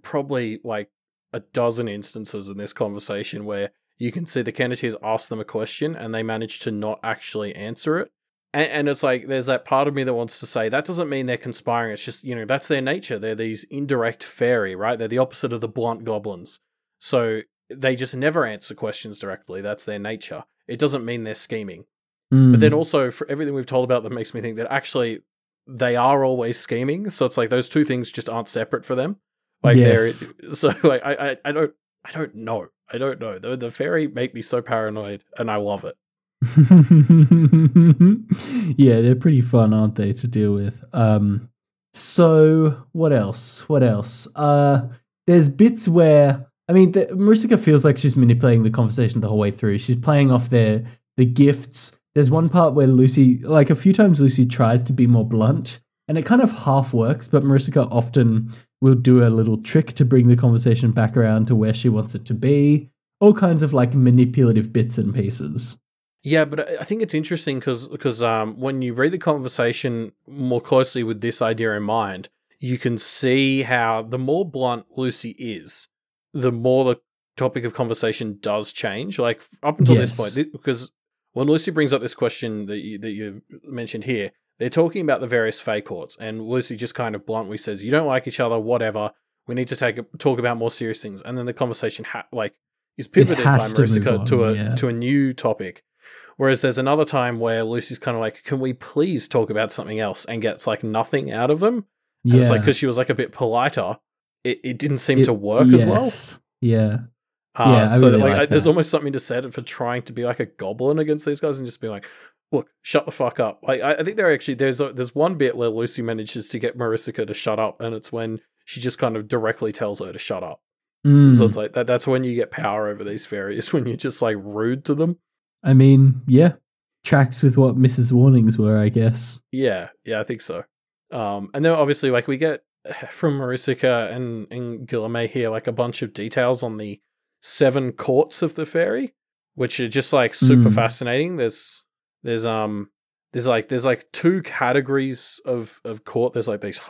probably like a dozen instances in this conversation where you can see the Kenneteers ask them a question and they manage to not actually answer it. And, and it's like there's that part of me that wants to say that doesn't mean they're conspiring. It's just you know that's their nature. They're these indirect fairy, right? They're the opposite of the blunt goblins. So they just never answer questions directly. That's their nature. It doesn't mean they're scheming. Mm. But then also, for everything we've told about them, makes me think that actually they are always scheming. So it's like those two things just aren't separate for them. Like Yes. they're so like I, I I don't I don't know I don't know the the fairy make me so paranoid and I love it. yeah, they're pretty fun, aren't they, to deal with? Um, so what else? What else? Uh, there's bits where I mean, the, feels like she's manipulating the conversation the whole way through. She's playing off their the gifts. There's one part where Lucy, like a few times, Lucy tries to be more blunt, and it kind of half works. But Marissa often will do a little trick to bring the conversation back around to where she wants it to be. All kinds of like manipulative bits and pieces. Yeah, but I- think it's interesting because um, when you read the conversation more closely with this idea in mind, you can see how the more blunt Lucy is, the more the topic of conversation does change. Like up until this point, because when Lucy brings up this question that you, that you mentioned here, they're talking about the various Fae courts, and Lucy just kind of bluntly says, "You don't like each other, whatever. We need to take a, talk about more serious things." And then the conversation ha- like is pivoted by to Marissa to, a yeah. to a new topic. Whereas there's another time where Lucy's kind of like, "Can we please talk about something else?" and gets like nothing out of them. And Yeah, it's like because she was like a bit politer, it, it didn't seem to work as well. Yeah. Uh, Yeah, I so really like, like I- there's almost something to it for trying to be like a goblin against these guys and just being like, "Look, shut the fuck up." Like I, I think there actually there's a, there's one bit where Lucy manages to get Marissa to shut up, and it's when she just kind of directly tells her to shut up. Mm. So it's like that. That's when you get power over these fairies when you're just like rude to them. I mean, yeah, tracks with what Miss's Warnings were, I guess. Yeah, yeah, I think so. Um, and then obviously, like we get from Maricica and and Guilherme here, like a bunch of details on the seven courts of the fairy, which are just like super Mm. fascinating. There's there's um there's like there's like two categories of of court. There's like these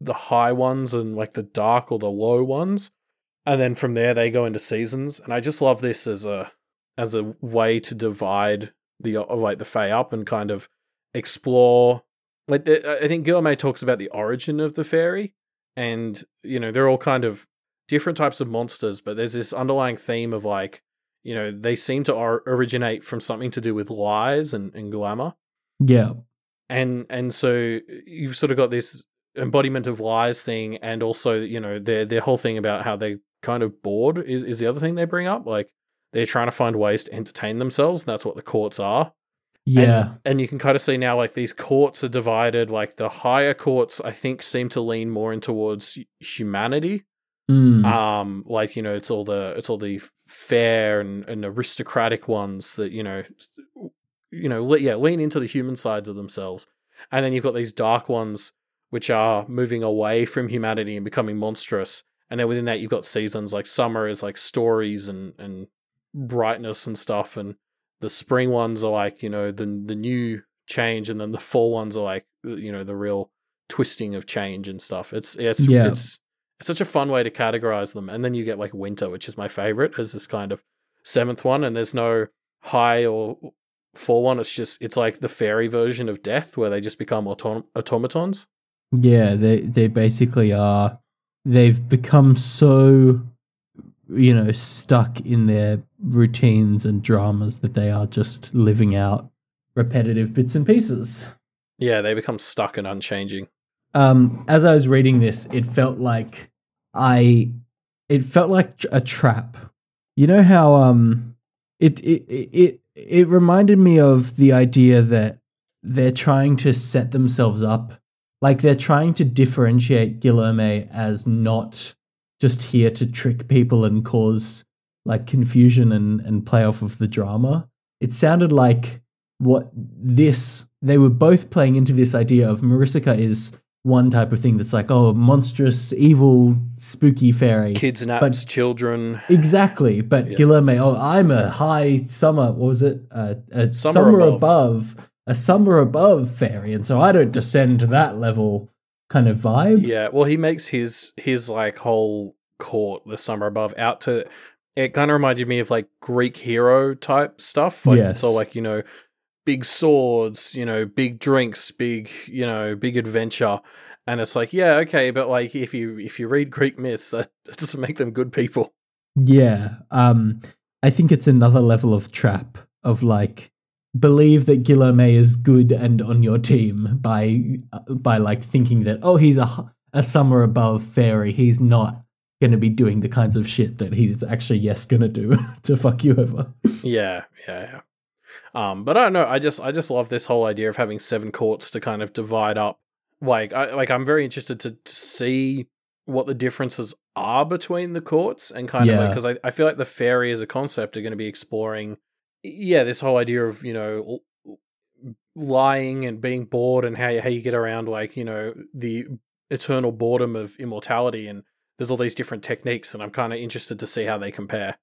the high ones and like the dark or the low ones, and then from there they go into seasons. And I just love this as a as a way to divide the uh, like the Fae up and kind of explore. Like the, I think Guilherme talks about the origin of the fairy, and you know they're all kind of different types of monsters, but there's this underlying theme of like you know they seem to or- originate from something to do with lies and, and glamour. Yeah. and and so uh, you've sort of got this embodiment of lies thing and also you know their their whole thing about how they kind of bored is, is the other thing they bring up. Like they're trying to find ways to entertain themselves and that's what the courts are. Yeah. and, and you can kind of see now like these courts are divided. Like the higher courts i think seem to lean more in towards humanity Mm. um like you know it's all the it's all the fair and, and aristocratic ones that you know you know le- yeah lean into the human sides of themselves. And then you've got these dark ones which are moving away from humanity and becoming monstrous. And then within that you've got seasons like summer is like stories and and brightness and stuff. And the spring ones are like you know the the new change. And then the fall ones are like you know the real twisting of change and stuff. It's it's Yeah. it's it's such a fun way to categorize them. And then you get like winter, which is my favorite, as this kind of seventh one. And there's no high or fall one. It's just it's like the fairy version of death, where they just become autom- automatons. Yeah, they they basically are. They've become so, you know, stuck in their routines and dramas that they are just living out repetitive bits and pieces. Yeah, they become stuck and unchanging. Um, as I was reading this, it felt like I, it felt like a trap. You know how um, it it it it, reminded me of the idea that they're trying to set themselves up, like they're trying to differentiate Guilherme as not just here to trick people and cause like confusion and and play off of the drama. It sounded like what this they were both playing into this idea of Maricica is one type of thing that's like oh monstrous evil spooky fairy Kids naps, children. exactly but Yeah. Guilherme oh I'm a high summer what was it uh, a Summer summer, above. above. a summer above fairy and so I don't descend to that level kind of vibe Yeah, well, he makes his his like whole court, the summer above, out to. It kind of reminded me of like Greek hero type stuff. Like it's all like you know, big swords, you know, big drinks, big you know, big adventure. And it's like, yeah, okay, but like if you if you read Greek myths, that, that doesn't make them good people. Yeah. Um, I think it's another level of trap of like believe that Guillaume is good and on your team by uh, by like thinking that oh he's a a summer above fairy he's not going to be doing the kinds of shit that he's actually yes going to do to fuck you over. Yeah, yeah, yeah. Um, but I don't know. I just I just love this whole idea of having seven courts to kind of divide up. Like, I like I'm very interested to, to see what the differences are between the courts and kind of Yeah. like because I, I feel like the fairy as a concept are going to be exploring. Yeah, this whole idea of you know lying and being bored and how you, how you get around like you know the eternal boredom of immortality and there's all these different techniques and I'm kind of interested to see how they compare.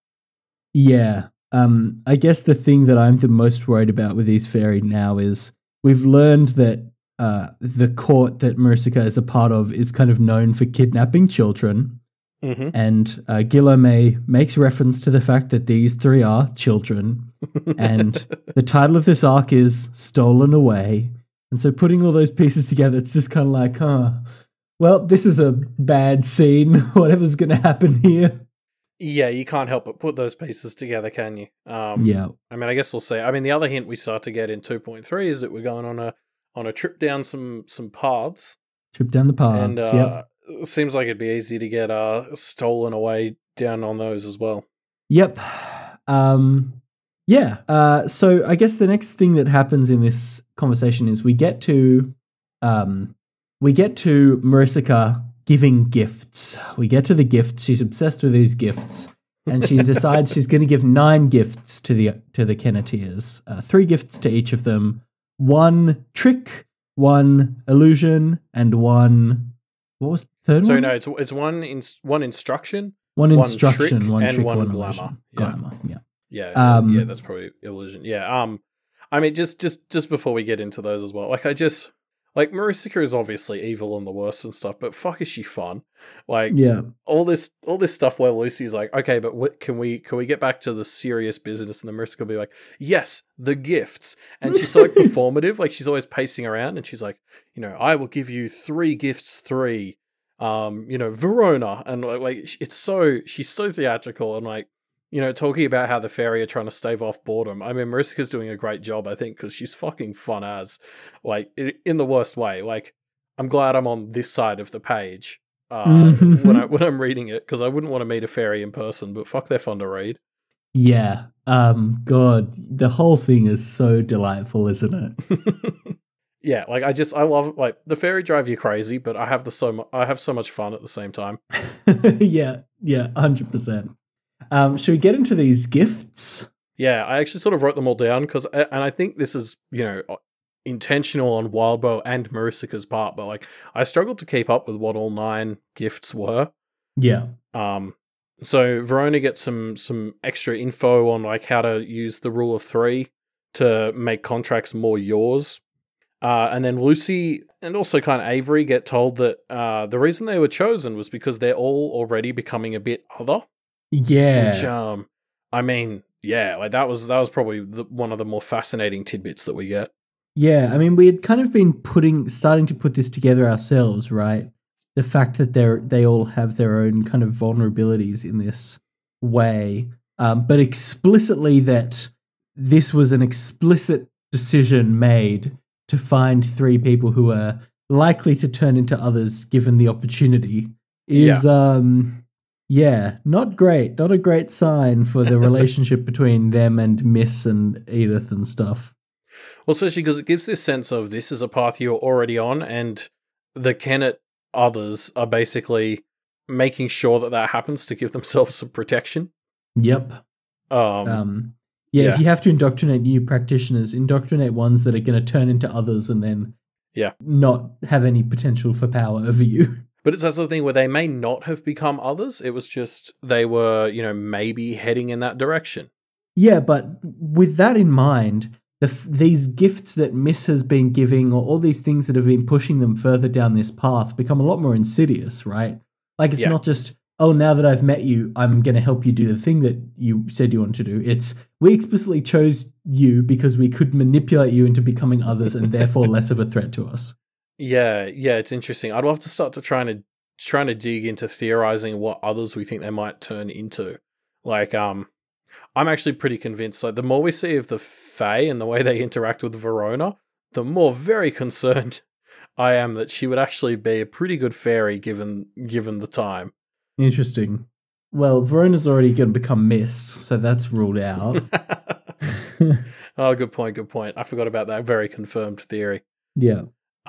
Yeah. Um, I guess the thing that I'm the most worried about with these fairy now is we've learned that uh, the court that Maricica is a part of is kind of known for kidnapping children. Mm-hmm. And uh, Guillaume makes reference to the fact that these three are children. And the title of this arc is Stolen Away. And so putting all those pieces together, it's just kind of like, huh, well, this is a bad scene. Whatever's going to happen here. Yeah, you can't help but put those pieces together, can you? Um, Yeah. I mean, I guess we'll see. I mean, the other hint we start to get in two point three is that we're going on a on a trip down some some paths, Trip down the paths. and uh, yep. seems like it'd be easy to get uh stolen away down on those as well. Yep. Um, yeah. Uh, so I guess the next thing that happens in this conversation is we get to um, we get to Maricica giving gifts. We get to the gifts. She's obsessed with these gifts, and she decides she's going to give nine gifts to the to the Kenneteers. Uh, three gifts to each of them. One trick, one illusion, and one. What was the third So one? no, it's it's one in, one instruction. one one instruction, trick, one and trick, one one glamour. illusion. Yeah. Glamour. Yeah. Yeah, Um, yeah, that's probably illusion. Yeah. Um, I mean, just just just before we get into those as well, like I just like Maricica is obviously evil and the worst and stuff, but fuck, is she fun? Like, Yeah. all this all this stuff where Lucy's like, okay, but what can we can we get back to the serious business? And then Marissa will be like, yes, the gifts, and she's so like performative, like she's always pacing around, and she's like, you know, I will give you three gifts, three, um, you know, Verona, and like, like it's so she's so theatrical and like. You know, talking about how the fairy are trying to stave off boredom. I mean, Mariska's doing a great job, I think, because she's fucking fun as, like, in the worst way. Like, I'm glad I'm on this side of the page uh, Mhm. when I when I'm reading it because I wouldn't want to meet a fairy in person, but fuck, they're fun to read. Yeah. Um god, the whole thing is so delightful, isn't it? yeah, like I just I love like the fairy drive you crazy, but I have the so mu- I have so much fun at the same time. yeah, yeah, 100%. Um should we get into these gifts? Yeah, I actually sort of wrote them all down because and I think this is you know intentional on Wildbow and Maricica's part, but like I struggled to keep up with what all nine gifts were. Yeah. Um, so Verona gets some some extra info on like how to use the rule of three to make contracts more yours. Uh, and then Lucy and also kind of Avery get told that uh, the reason they were chosen was because they're all already becoming a bit other. Yeah. Which, um, I mean, yeah, like that was that was probably the, one of the more fascinating tidbits that we get. Yeah, I mean, we had kind of been putting, starting to put this together ourselves, right? The fact that they're they all have their own kind of vulnerabilities in this way, um, but explicitly that this was an explicit decision made to find three people who are likely to turn into others given the opportunity is um yeah not great not a great sign for the relationship between them and miss and edith and stuff Well, especially because it gives this sense of this is a path you're already on, and the Kennet others are basically making sure that that happens to give themselves some protection. Yep. Um, Um, yeah, yeah. if you have to indoctrinate new practitioners, indoctrinate ones that are going to turn into others and then Yeah. not have any potential for power over you. but it's that sort of thing where they may not have become others. It was just they were, you know, maybe heading in that direction. Yeah, but with that in mind, the, f- these gifts that Miss has been giving, or all these things that have been pushing them further down this path, become a lot more insidious, right? Like it's Yeah. not just oh, now that I've met you, I'm going to help you do the thing that you said you want to do. It's we explicitly chose you because we could manipulate you into becoming others and therefore less of a threat to us. Yeah, yeah, it's interesting. I'd love to start to trying to trying to dig into theorizing what others we think they might turn into. Like, um, I'm actually pretty convinced. Like, the more we see of the Fae and the way they interact with Verona, the more very concerned I am that she would actually be a pretty good fairy given given the time. Interesting. Well, Verona's already going to become Miss, so that's ruled out. oh, good point. Good point. I forgot about that very confirmed theory. yeah.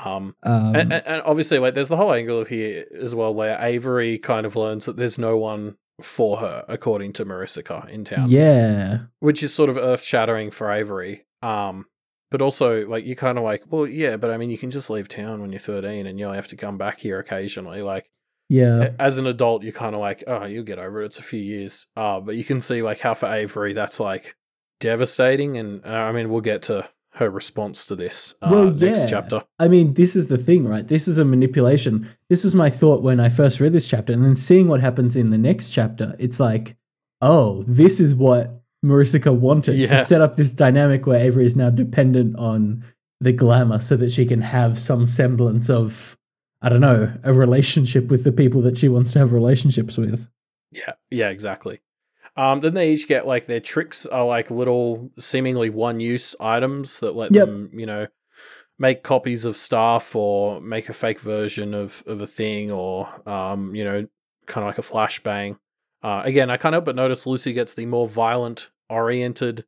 Um, Um, and, and, obviously, like, there's the whole angle of here as well, where Avery kind of learns that there's no one for her, according to Maricica in town. yeah. which is sort of earth shattering for Avery. Um, but also like you're kind of like, well, yeah, but I mean, you can just leave town when you're 13, and you only have to come back here occasionally. Like Yeah. as an adult, you're kind of like, oh, you'll get over it. It's a few years. Uh, but you can see like how for Avery that's like devastating, and uh, I mean, we'll get to her response to this uh, Well, next chapter. I mean, this is the thing, right? This is a manipulation. This was my thought when I first read this chapter, and then seeing what happens in the next chapter, it's like, oh, this is what Maricica wanted Yeah. to set up this dynamic where Avery is now dependent on the glamour so that she can have some semblance of, I don't know, a relationship with the people that she wants to have relationships with. Yeah, yeah, exactly. Um, then they each get like their tricks are like little seemingly one use items that let Yep. them, you know, make copies of stuff or make a fake version of, of a thing or um, you know, kind of like a flashbang. Uh, again, I can't help but notice Lucy gets the more violent oriented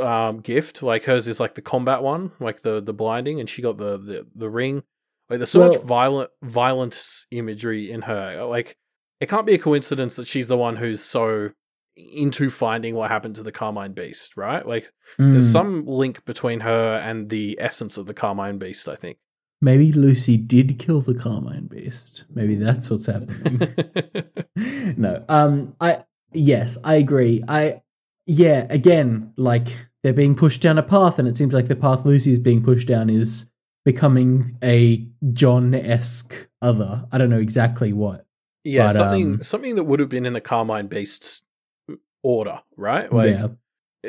um gift. Like hers is like the combat one, like the the blinding, and she got the the, the ring. Like there's so much violent violence imagery in her. Like it can't be a coincidence that she's the one who's so into finding what happened to the Carmine Beast, right? Like there's Mm, some link between her and the essence of the Carmine Beast, I think. Maybe Lucy did kill the Carmine Beast. Maybe that's what's happening. no. Um I yes, I agree. I yeah, again, like they're being pushed down a path and it seems like the path Lucy is being pushed down is becoming a John-esque other. I don't know exactly what. yeah, But, something um, something that would have been in the Carmine Beast's order, right? Like yeah.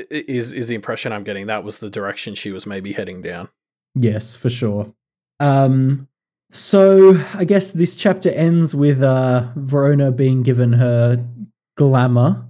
is is the impression I'm getting that was the direction she was maybe heading down. Yes, for sure. Um so I guess this chapter ends with uh Verona being given her glamour.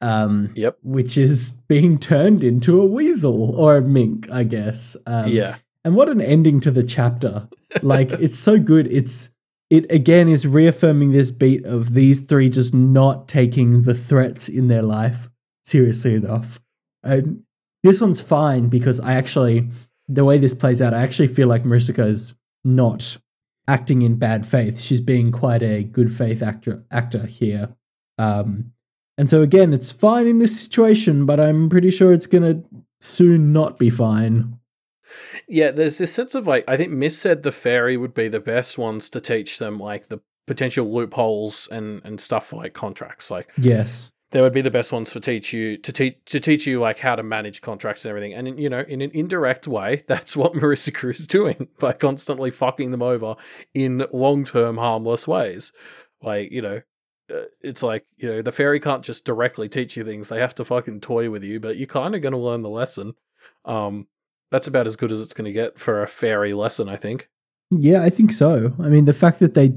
Um Yep. which is being turned into a weasel or a mink, I guess. Um, yeah. And what an ending to the chapter. Like, it's so good. It's, it again is reaffirming this beat of these three just not taking the threats in their life seriously enough. And this one's fine because I actually, the way this plays out, I actually feel like Maricica is not acting in bad faith. She's being quite a good faith actor actor here. Um, and so again, it's fine in this situation, but I'm pretty sure it's gonna soon not be fine. Yeah, there's this sense of like I think Miss said the fairy would be the best ones to teach them like the potential loopholes and and stuff like contracts. Like Yes. they would be the best ones for teach you to teach to teach you like how to manage contracts and everything. And you know, in an indirect way, that's what Marissa Cruz is doing by constantly fucking them over in long term harmless ways. Like you know. Uh, it's like you know the fairy can't just directly teach you things; they have to fucking toy with you. But you're kind of going to learn the lesson. Um, that's about as good as it's going to get for a fairy lesson, I think. Yeah, I think so. I mean, the fact that they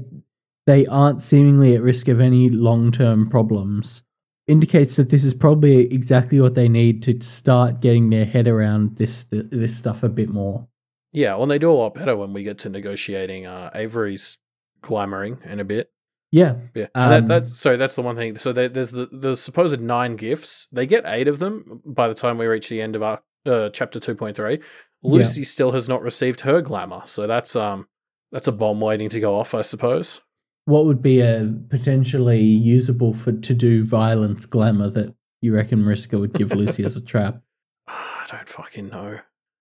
they aren't seemingly at risk of any long term problems indicates that this is probably exactly what they need to start getting their head around this this stuff a bit more. Yeah, well, they do a lot better when we get to negotiating uh, Avery's glamoring in a bit. Yeah, Yeah, and Um, that, that's so. That's the one thing. So there, there's the the supposed nine gifts. They get eight of them by the time we reach the end of our uh, chapter two point three. Lucy still has not received her glamour, so that's um that's a bomb waiting to go off, I suppose. what would be a potentially usable for to do violence glamour that you reckon Mariska would give Lucy as a trap? I don't fucking know.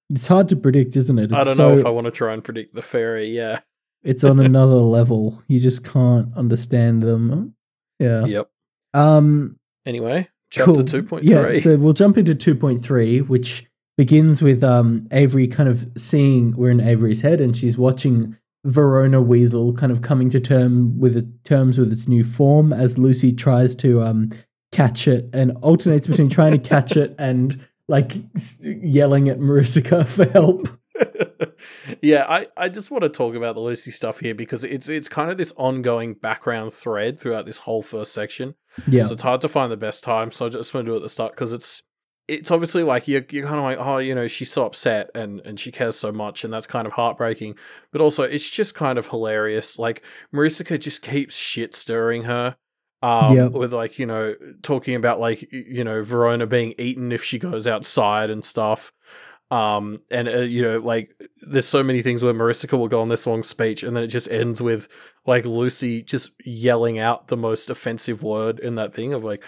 It's hard to predict, isn't it? It's I don't so, know if I want to try and predict the fairy. Yeah. It's on another level. You just can't understand them. Yeah. Yep. Um. Anyway, chapter Cool. two point Yeah, so we'll jump into 2.3, which begins with um, Avery kind of seeing we're in Avery's head and she's watching Verona Weasel kind of coming to term with it, terms with its new form as Lucy tries to um, catch it and alternates between trying to catch it and like yelling at Marissa for help. yeah, I, I just want to talk about the Lucy stuff here because it's it's kind of this ongoing background thread throughout this whole first section. Yeah, So it's hard to find the best time. So I just want to do it at the start because it's it's obviously like you're you're kind of like oh you know she's so upset and and she cares so much and that's kind of heartbreaking. But also it's just kind of hilarious. Like Marissa just keeps shit stirring her. Um, Yep. with like you know talking about like you know Verona being eaten if she goes outside and stuff. Um, and uh, you know, like there's so many things where Marissa will go on this long speech, and then it just ends with like Lucy just yelling out the most offensive word in that thing of like,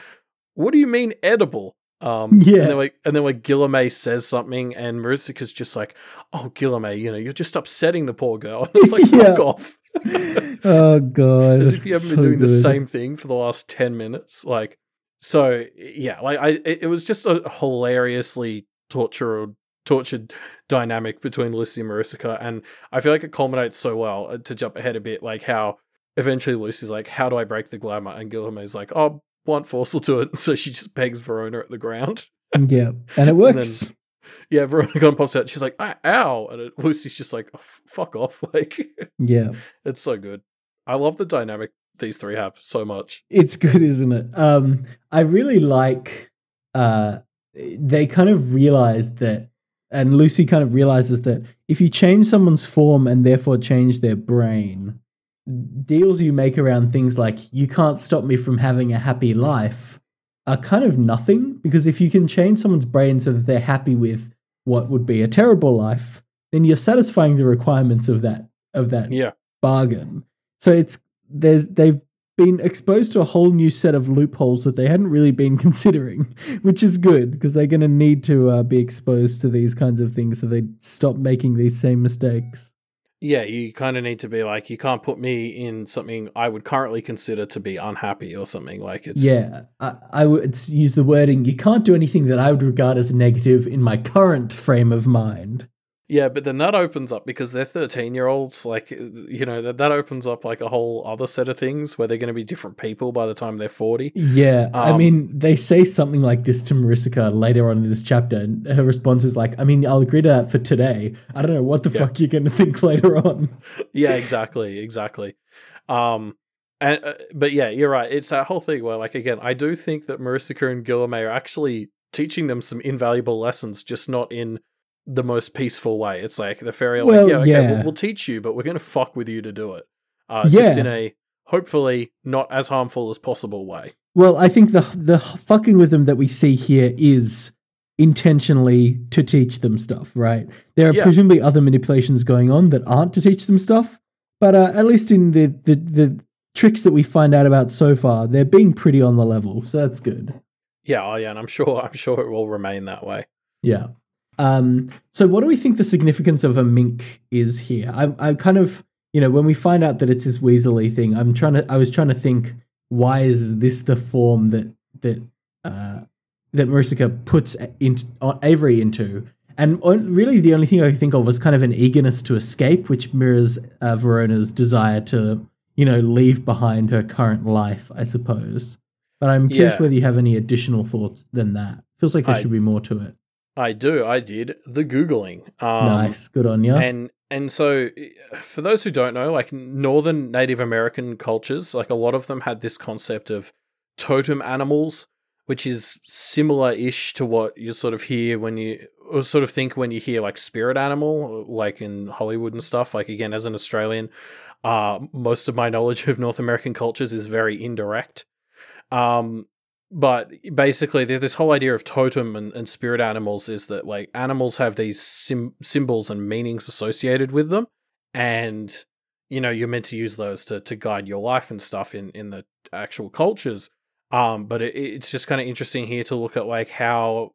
"What do you mean edible?" Um, Yeah. and then like, and then like says something, and Marissa's just like, "Oh, Guilherme, you know, you're just upsetting the poor girl." it's like, Yeah. fuck off. oh god, As if you haven't so been doing the same thing for the last 10 minutes. Like, so yeah, like I, it, it was just a hilariously tortured, tortured dynamic between Lucy and Marissa. And I feel like it culminates so well uh, to jump ahead a bit, like how eventually Lucy's like, how do I break the glamour? And Guilherme's like, oh, blunt force to it. So she just pegs Verona at the ground. Yeah, and it works. then- Yeah, Verona kind of pops out. She's like, ah, ow. And it, Lucy's just like, oh, fuck off. Like, yeah, it's so good. I love the dynamic these three have so much. it's good, isn't it? Um, I really like. Uh, they kind of realized that, and Lucy kind of realizes that if you change someone's form and therefore change their brain, deals you make around things like you can't stop me from having a happy life are kind of nothing because if you can change someone's brain so that they're happy with what would be a terrible life, then you're satisfying the requirements of that of that Yeah. bargain. So it's there's they've been exposed to a whole new set of loopholes that they hadn't really been considering, which is good because they're going to need to uh, be exposed to these kinds of things so they stop making these same mistakes. Yeah, you kind of need to be like, you can't put me in something I would currently consider to be unhappy or something. Like it's yeah, I, I would use the wording. You can't do anything that I would regard as negative in my current frame of mind. Yeah, but then that opens up because they're 13 year olds. Like, you know, that, that opens up like a whole other set of things where they're going to be different people by the time they're 40. Yeah, I Um, mean, they say something like this to Marissa later on in this chapter, and her response is like, "I mean, I'll agree to that for today. I don't know what the Yeah. fuck you're going to think later on." yeah, exactly, exactly. Um, and uh, but yeah, you're right. It's that whole thing where, like, again, I do think that Marissa and Guilherme are actually teaching them some invaluable lessons, just not in the most peaceful way. It's like the fairy Well, like, yeah, okay, yeah. We'll, we'll teach you, but we're going to fuck with you to do it. Uh, just in a hopefully not as harmful as possible way. Well, I think the the fucking with them that we see here is intentionally to teach them stuff, right? There are Yeah. presumably other manipulations going on that aren't to teach them stuff, but uh, at least in the, the the tricks that we find out about so far, they're being pretty on the level, so that's good. Yeah, oh yeah, and I'm sure I'm sure it will remain that way. Yeah. Um, so what do we think the significance of a mink is here? I, I kind of, you know, when we find out that it's this weaselly thing, I'm trying to, I was trying to think, why is this the form that that uh, that Marissa puts in, Avery into? And on, really, the only thing I could think of was kind of an eagerness to escape, which mirrors uh, Verona's desire to, you know, leave behind her current life, I suppose. But I'm curious Yeah. whether you have any additional thoughts than that. Feels like there I- should be more to it. I do. I did the googling. Um, nice, good on you. And and so for those who don't know, like northern Native American cultures, like a lot of them had this concept of totem animals, which is similar-ish to what you sort of hear when you or sort of think when you hear like spirit animal, like in Hollywood and stuff. Like again, as an Australian, uh, most of my knowledge of North American cultures is very indirect. Um, but basically, this whole idea of totem and, and spirit animals is that like animals have these sim- symbols and meanings associated with them, and you know you're meant to use those to to guide your life and stuff in in the actual cultures. Um, but it, it's just kind of interesting here to look at like how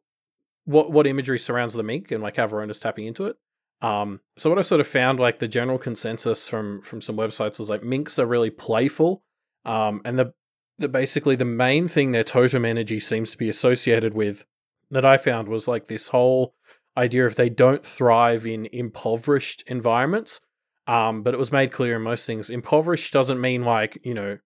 what what imagery surrounds the mink and like how Verona's tapping into it. Um, so what I sort of found, like the general consensus from from some websites was like minks are really playful, um, and the the basically the main thing their totem energy seems to be associated with that I found was like this whole idea of they don't thrive in impoverished environments. Um, but it was made clear in most things. Impoverished doesn't mean like you know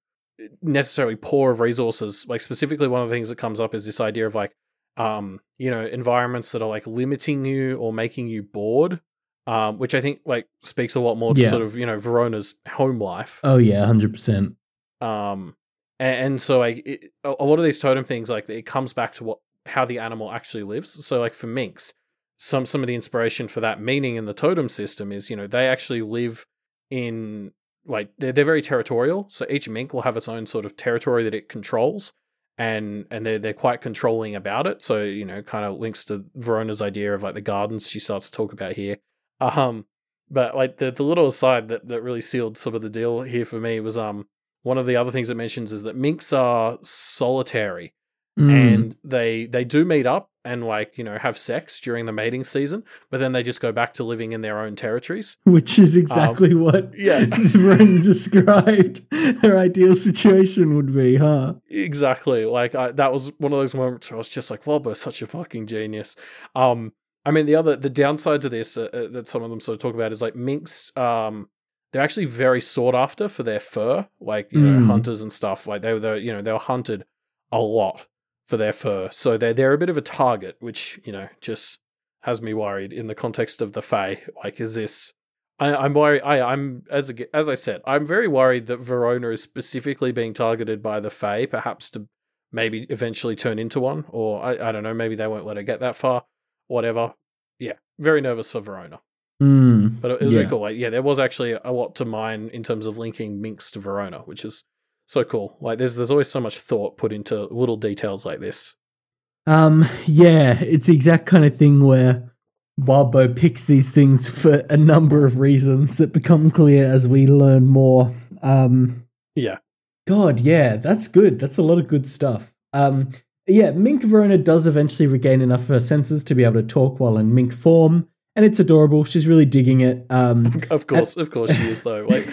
necessarily poor of resources. Like specifically, one of the things that comes up is this idea of like um, you know environments that are like limiting you or making you bored. Um, which I think like speaks a lot more to Yeah. sort of you know Verona's home life. Oh yeah, hundred percent. Um, and, so like it, a a lot of these totem things, like it comes back to what how the animal actually lives. So like for minks, some some of the inspiration for that meaning in the totem system is you know they actually live in like they're they're very territorial. So each mink will have its own sort of territory that it controls. And and they're they're quite controlling about it. So, you know, kind of links to Verona's idea of like the gardens she starts to talk about here. Um but like the, the little aside that, that really sealed sort of the deal here for me was um one of the other things it mentions is that minks are solitary Mm. and they they do meet up and like you know have sex during the mating season but then they just go back to living in their own territories Which is exactly what Um, yeah. Ren described her ideal situation would be, huh? exactly like I, that was one of those moments where i was just like Wildbow's such a fucking genius um i mean the other the downside to this uh, uh, that some of them sort of talk about is like minks um they're actually very sought after for their fur like you know Mm. hunters and stuff like they were you know they were hunted a lot for their fur so they're they're a bit of a target which you know just has me worried in the context of the Fae. Like, is this? I, I'm worried. I, I'm as a, as I said, I'm very worried that Verona is specifically being targeted by the Fae, perhaps to maybe eventually turn into one, or I, I don't know. Maybe they won't let her get that far. Whatever. Yeah, very nervous for Verona, Mm. but it was Yeah. really cool. Like, yeah, there was actually a lot to mine in terms of linking minks to Verona, which is so cool. Like, there's there's always so much thought put into little details like this. Um, yeah, it's the exact kind of thing where Wildbow picks these things for a number of reasons that become clear as we learn more. Um, Yeah. God, yeah, that's good. That's a lot of good stuff. Um, yeah, Mink Verona does eventually regain enough of her senses to be able to talk while in mink form, and it's adorable. She's really digging it. Um, Of course, of course she is though. Like,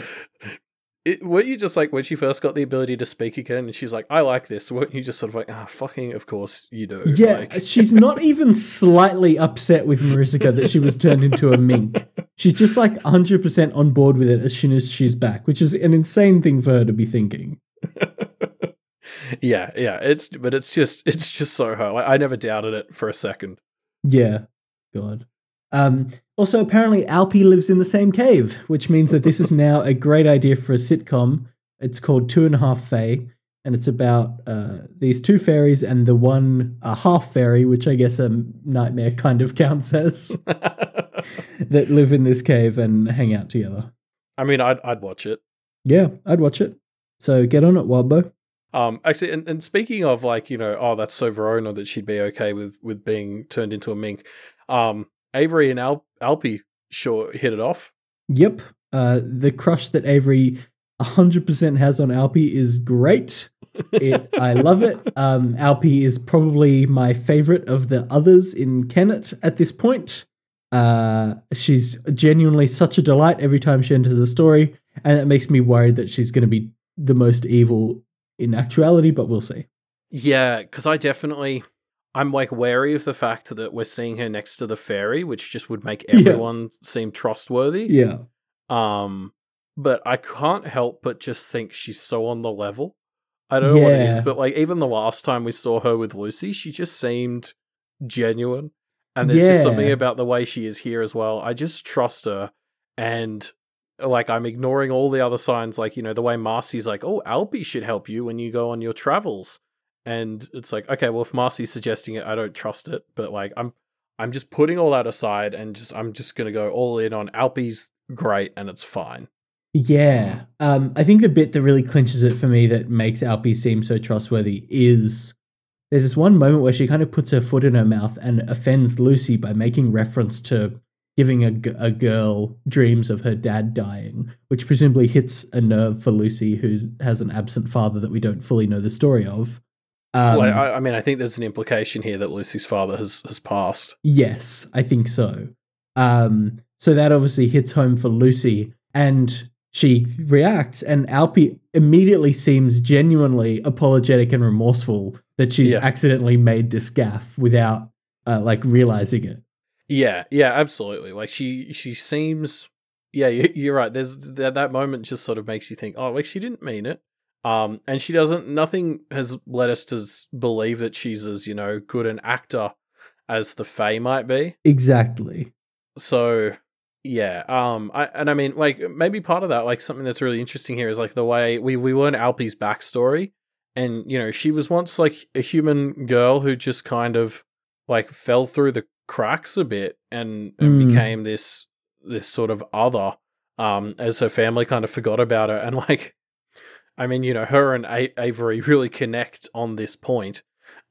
it, weren't you just like when she first got the ability to speak again, and she's like, "I like this." Weren't you just sort of like, "Ah, fucking, of course you do." yeah, Like- she's not even slightly upset with Maricica that she was turned into a mink. She's just like 100% on board with it as soon as she's back, which is an insane thing for her to be thinking. yeah, yeah. It's but it's just it's just so her. Like, I never doubted it for a second. Yeah. God. Um, also, apparently, Alpi lives in the same cave, which means that this is now a great idea for a sitcom. It's called Two and a Half Fae, and it's about uh, these two fairies and the one a half fairy, which I guess a nightmare kind of counts as, that live in this cave and hang out together. I mean, I'd I'd watch it. Yeah, I'd watch it. So get on it, Wildbow. Um, actually, and, and speaking of like, you know, oh, that's so Verona that she'd be okay with with being turned into a mink. Um, Avery and Al- Alpi sure hit it off. Yep. Uh, the crush that Avery 100% has on Alpi is great. It, I love it. Um, Alpi is probably my favorite of the others in Kennet at this point. Uh, she's genuinely such a delight every time she enters a story, and it makes me worried that she's going to be the most evil in actuality, but we'll see. Yeah, because I definitely, I'm like wary of the fact that we're seeing her next to the fairy, which just would make Yeah. everyone seem trustworthy. Yeah. Um, but I can't help but just think she's so on the level. I don't know what it is, but like even the last time we saw her with Lucy, she just seemed genuine. And there's just something about the way she is here as well. I just trust her. And like I'm ignoring all the other signs, like, you know, the way Marcy's like, oh, Alpi should help you when you go on your travels. And it's like, okay, well, if Marcy's suggesting it, I don't trust it. But like I'm I'm just putting all that aside and just I'm just gonna go all in on Alpi's great and it's fine. Yeah. Um, I think the bit that really clinches it for me that makes Alpi seem so trustworthy is there's this one moment where she kind of puts her foot in her mouth and offends Lucy by making reference to giving a, g- a girl dreams of her dad dying, which presumably hits a nerve for Lucy, who has an absent father that we don't fully know the story of. Um, well, I, I mean, I think there's an implication here that Lucy's father has has passed. Yes, I think so. Um, so that obviously hits home for Lucy, and she reacts, and Alpi immediately seems genuinely apologetic and remorseful that she's Yeah. accidentally made this gaff without uh, like realizing it. Yeah, yeah, absolutely. Like she she seems yeah, you, you're right. There's that, that moment just sort of makes you think, oh, like she didn't mean it. Um, and she doesn't. Nothing has led us to believe that she's as you know good an actor as the Fae might be. Exactly. So yeah, um, I and I mean, like maybe part of that, like something that's really interesting here is like the way we we learn Alpi's backstory, and you know she was once like a human girl who just kind of like fell through the cracks a bit and, and Mm. became this this sort of other, um, as her family kind of forgot about her, and like, I mean, you know, her and A- Avery really connect on this point,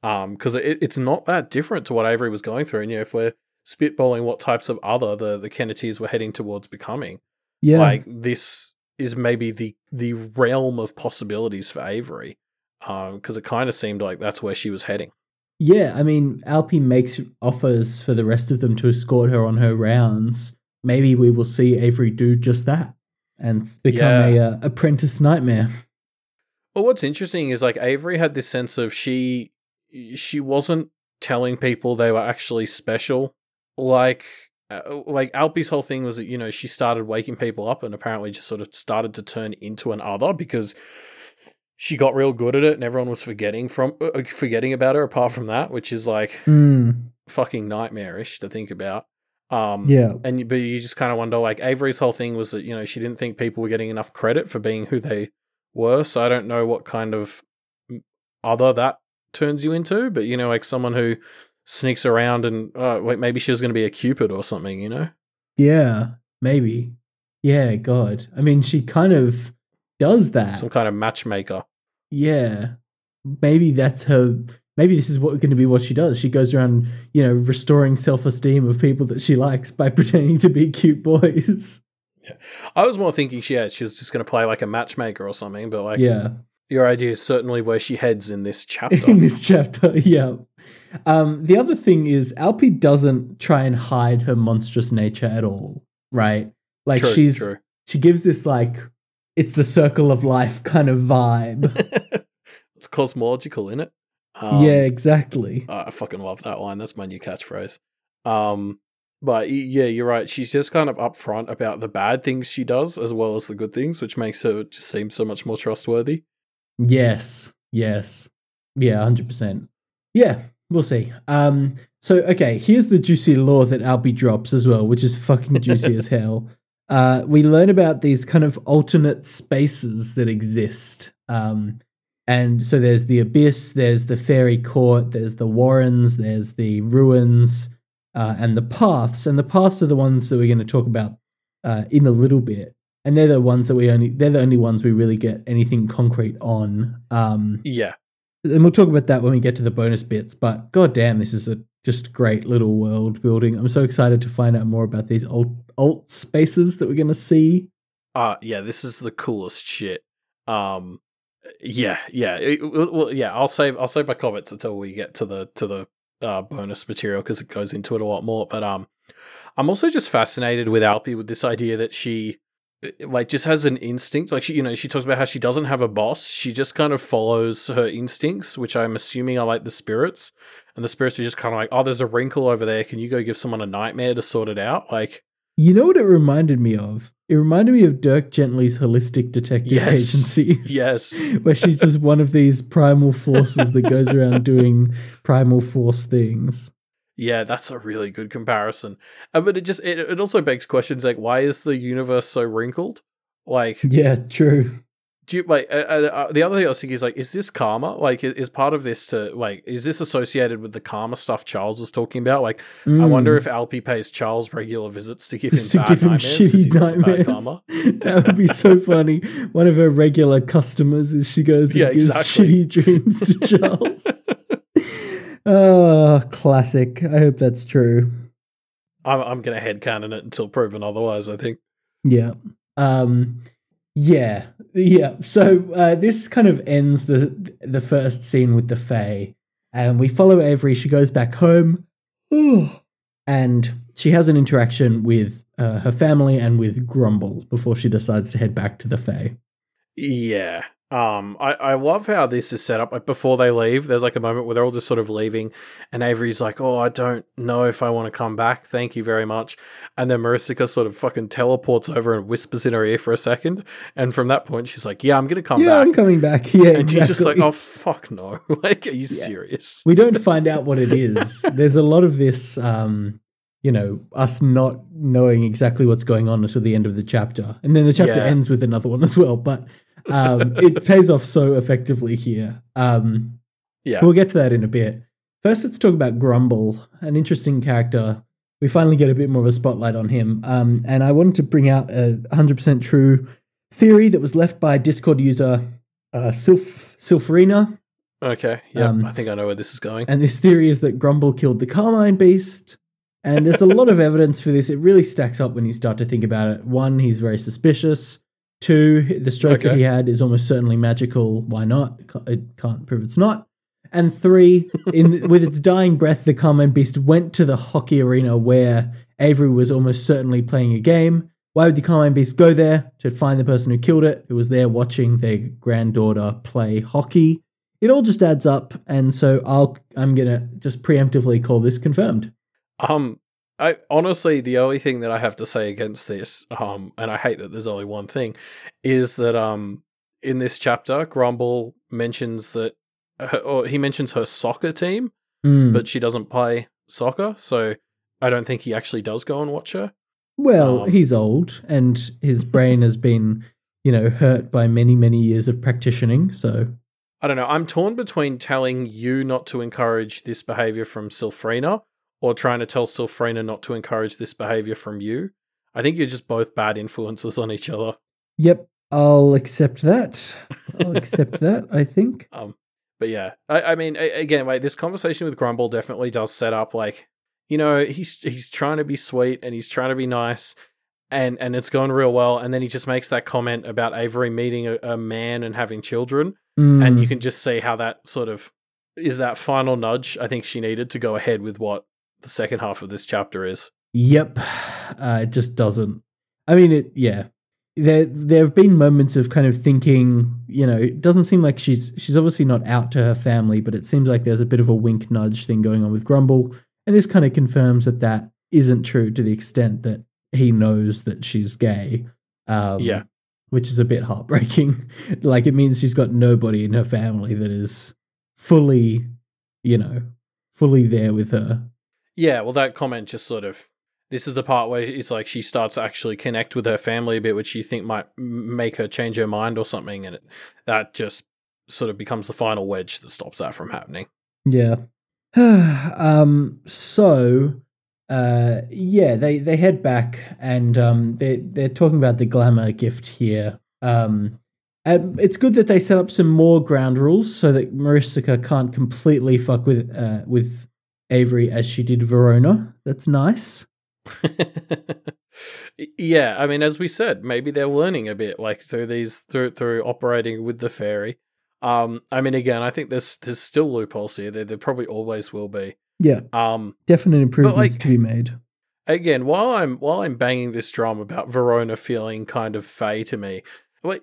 um, because it, it's not that different to what Avery was going through, and you know, if we're spitballing what types of other the the Kenneteers were heading towards becoming. Yeah. Like this is maybe the the realm of possibilities for Avery, because it kind of seemed like that's where she was heading. Yeah, I mean, Alpi makes offers for the rest of them to escort her on her rounds. Maybe we will see Avery do just that and become a uh, apprentice nightmare. Well, what's interesting is like Avery had this sense of she she wasn't telling people they were actually special. Like uh, like Alpi's whole thing was that you know she started waking people up and apparently just sort of started to turn into an other because she got real good at it and everyone was forgetting from uh, forgetting about her apart from that, which is like Mm, fucking nightmarish to think about. Um, yeah. and but you just kind of wonder like Avery's whole thing was that you know she didn't think people were getting enough credit for being who they were. So I don't know what kind of other that turns you into, but you know like someone who sneaks around and uh, wait maybe she was going to be a cupid or something, you know? Yeah, maybe. Yeah, God. I mean, she kind of does that. Some kind of matchmaker. Yeah. Maybe that's her. Maybe this is what going to be what she does. She goes around, you know, restoring self esteem of people that she likes by pretending to be cute boys. I was more thinking she yeah, she was just going to play like a matchmaker or something, but like yeah. your idea is certainly where she heads in this chapter. in this chapter. Yeah. Um, the other thing is Alpi doesn't try and hide her monstrous nature at all, right? Like true, she's true. she gives this like it's the circle of life kind of vibe. it's cosmological, in it? Um, yeah, exactly. I fucking love that line. That's my new catchphrase. Um, but yeah, you're right. She's just kind of upfront about the bad things she does as well as the good things, which makes her just seem so much more trustworthy. Yes. Yes. Yeah, 100%. Yeah, we'll see. Um so okay, here's the juicy lore that Alpi drops as well, which is fucking juicy as hell. Uh we learn about these kind of alternate spaces that exist. Um and so there's the abyss, there's the fairy court, there's the warrens, there's the ruins, uh, and the paths. And the paths are the ones that we're going to talk about uh, in a little bit. And they're the ones that we only they're the only ones we really get anything concrete on. Um, Yeah. and we'll talk about that when we get to the bonus bits. But goddamn, this is a just great little world building. I'm so excited to find out more about these alt alt spaces that we're going to see. Uh yeah, this is the coolest shit. Um yeah, yeah. It- well, well, yeah, I'll save I'll save my comments until we get to the to the uh, bonus material because it goes into it a lot more. But um, I'm also just fascinated with Alpi with this idea that she uh, like just has an instinct. Like she, you know, she talks about how she doesn't have a boss. She just kind of follows her instincts, which I'm assuming are like the spirits. And the spirits are just kind of like, oh, there's a wrinkle over there. Can you go give someone a nightmare to sort it out? Like, You know what it reminded me of? It reminded me of Dirk Gently's holistic detective Yes. agency. yes, where she's just one of these primal forces that goes around doing primal force things. Yeah, that's a really good comparison. Uh, but it just it, it also begs questions like why is the universe so wrinkled? Like, Yeah, true. Do you like uh, uh, uh, the other thing I was thinking is like, is this karma? Like, is part of this to like, is this associated with the karma stuff Charles was talking about? Like, I wonder Mm. if Alpi pays Charles regular visits to give him Just to bad give him shitty nightmares. karma. that would be so funny. One of her regular customers is she goes and Yeah, gives exactly. shitty dreams to Charles. oh, classic. I hope that's true. I'm I'm gonna headcanon it until proven otherwise. I think. Yeah. Um yeah. Yeah. So uh this kind of ends the the first scene with the Fae. And we follow Avery. She goes back home. and she has an interaction with uh, her family and with Grumble before she decides to head back to the Fae. Yeah. Um, I, I love how this is set up. Like before they leave, there's like a moment where they're all just sort of leaving, and Avery's like, "Oh, I don't know if I want to come back. Thank you very much." And then Maricica sort of fucking teleports over and whispers in her ear for a second, and from that point, she's like, "Yeah, I'm gonna come yeah, back." I'm coming back. Yeah, and she's just like, "Oh fuck no!" like, are you Yeah. serious? we don't find out what it is. There's a lot of this, um, you know, us not knowing exactly what's going on until the end of the chapter, and then the chapter Yeah. ends with another one as well. But um, it pays off so effectively here. Um, Yeah, We'll get to that in a bit. First, let's talk about Grumble, an interesting character. We finally get a bit more of a spotlight on him. Um, and I wanted to bring out a 100% true theory that was left by Discord user uh, Sylph- Sylphrina. okay, yeah, um, I think I know where this is going. And this theory is that Grumble killed the Carmine Beast. And there's a lot of evidence for this. It really stacks up when you start to think about it. One, he's very suspicious. Two, the stroke that he had is almost certainly magical. Why not? It It can't prove it's not. And three, in with its dying breath, the Carmine Beast went to the hockey arena where Avery was almost certainly playing a game. Why would the Carmine Beast go there to find the person who killed it, who was there watching their granddaughter play hockey? It all just adds up, and so I'll I'm gonna just preemptively call this confirmed. Um, I honestly, the only thing that I have to say against this, um, and I hate that there's only one thing, is that um, in this chapter, Grumble mentions that, her, or he mentions her soccer team, Mm. but she doesn't play soccer, so I don't think he actually does go and watch her. well, um, he's old, and his brain has been, you know, hurt by many many years of practicing. So I don't know. I'm torn between telling you not to encourage this behavior from Sylphrina or trying to tell Sylphrina not to encourage this behavior from you. I think you're just both bad influences on each other. Yep, I'll accept that. I'll accept that. I think. Um, but yeah, I, I mean, a- again, like this conversation with Grumble definitely does set up like, you know, he's he's trying to be sweet and he's trying to be nice, and and it's going real well, and then he just makes that comment about Avery meeting a, a man and having children, and Mm. you can just see how that sort of is that final nudge I think she needed to go ahead with what the second half of this chapter is. Yep, uh, it just doesn't. I mean, it. Yeah, there there have been moments of kind of thinking. You know, it doesn't seem like she's she's obviously not out to her family, but it seems like there's a bit of a wink nudge thing going on with Grumble, and this kind of confirms that that isn't true to the extent that he knows that she's gay. Um, Yeah. which is a bit heartbreaking. like it means she's got nobody in her family that is fully, you know, fully there with her. Yeah, well, that comment just sort of. This is the part where it's like she starts to actually connect with her family a bit, which you think might make her change her mind or something, and it, that just sort of becomes the final wedge that stops that from happening. Yeah. um. So, uh, yeah, they they head back and um they they're talking about the glamour gift here. Um, and it's good that they set up some more ground rules so that Maricica can't completely fuck with uh with Avery as she did Verona. That's nice. yeah, I mean, as we said, maybe they're learning a bit, like through these through through operating with the fairy. Um, I mean, again, I think there's there's still loopholes here. There, there probably always will be. Yeah, Um, definite improvements like- to be made. again, while I'm while I'm banging this drum about Verona feeling kind of fey to me, wait,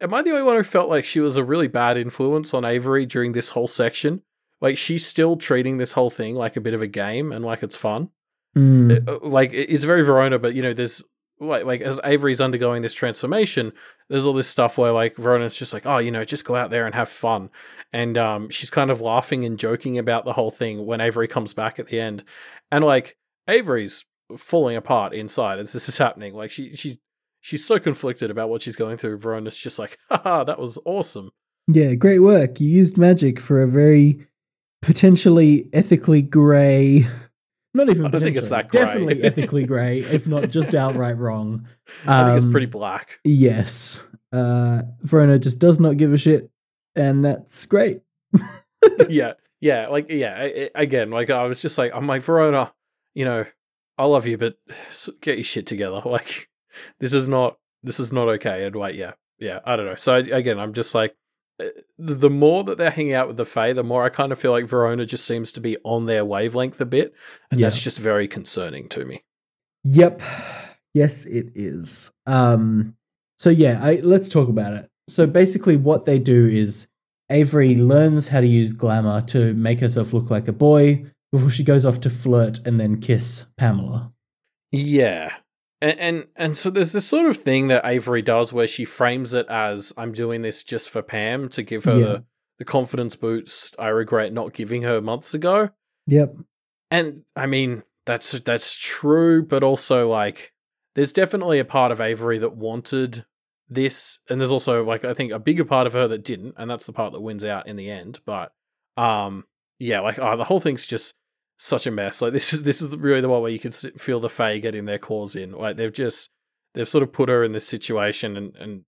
am I the only one who felt like she was a really bad influence on Avery during this whole section? Like she's still treating this whole thing like a bit of a game and like it's fun. Mm. Like it's very Verona, but you know, there's like like as Avery's undergoing this transformation, there's all this stuff where like Verona's just like, oh, you know, just go out there and have fun, and um, she's kind of laughing and joking about the whole thing when Avery comes back at the end, and like Avery's falling apart inside as this is happening. Like she she's she's so conflicted about what she's going through. Verona's just like, haha, that was awesome. Yeah, great work. You used magic for a very potentially ethically grey. Not even. I don't think it's that grey. Definitely ethically grey, if not just outright wrong. I think it's Um, pretty black. Yes. Uh, Verona just does not give a shit, and that's great. yeah, yeah, like yeah. Again, like I was just like, I'm like Verona, you know, I love you, but get your shit together. Like this is not this is not okay. And like, yeah, yeah, I don't know. So again, I'm just like, the the more that they're hanging out with the Fae, the more I kind of feel like Verona just seems to be on their wavelength a bit, and Yeah. that's just very concerning to me. Yep. Yes, it is. Um. So yeah, I, let's talk about it. so basically, what they do is Avery learns how to use glamour to make herself look like a boy before she goes off to flirt and then kiss Pamela. Yeah. And, and and so there's this sort of thing that Avery does where she frames it as I'm doing this just for Pam to give her Yeah. the, the confidence boost I regret not giving her months ago. Yep. And I mean, that's that's true, but also like there's definitely a part of Avery that wanted this, and there's also like I think a bigger part of her that didn't, and that's the part that wins out in the end. But um, yeah, like oh, the whole thing's just such a mess. Like this is this is really the one where you can feel the Fae getting their claws in. Like they've just they've sort of put her in this situation, and and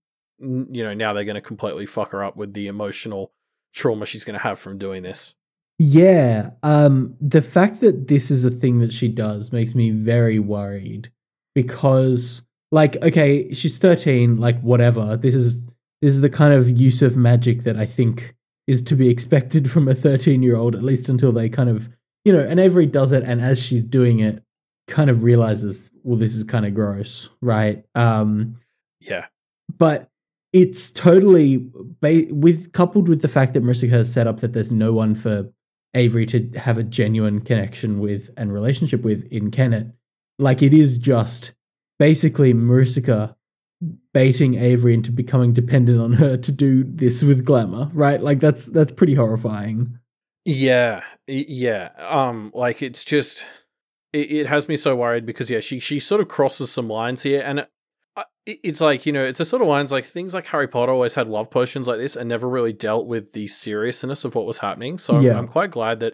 you know now they're going to completely fuck her up with the emotional trauma she's going to have from doing this. Yeah. Um, the fact that this is a thing that she does makes me very worried because, like, okay, she's 13, like, whatever. This is this is the kind of use of magic that I think is to be expected from a 13 year old, at least until they kind of, you know, and Avery does it, and as she's doing it, kind of realizes, well, this is kind of gross, right? Um, Yeah. but it's totally ba- with coupled with the fact that Maricica has set up that there's no one for Avery to have a genuine connection with and relationship with in Kennet. Like it is just basically Maricica baiting Avery into becoming dependent on her to do this with glamour, right? Like that's that's pretty horrifying. Yeah, yeah. Um, like it's just it, it has me so worried because yeah, she she sort of crosses some lines here, and it, it's like you know, it's a sort of lines like things like Harry Potter always had love potions like this and never really dealt with the seriousness of what was happening. So I'm, Yeah. I'm quite glad that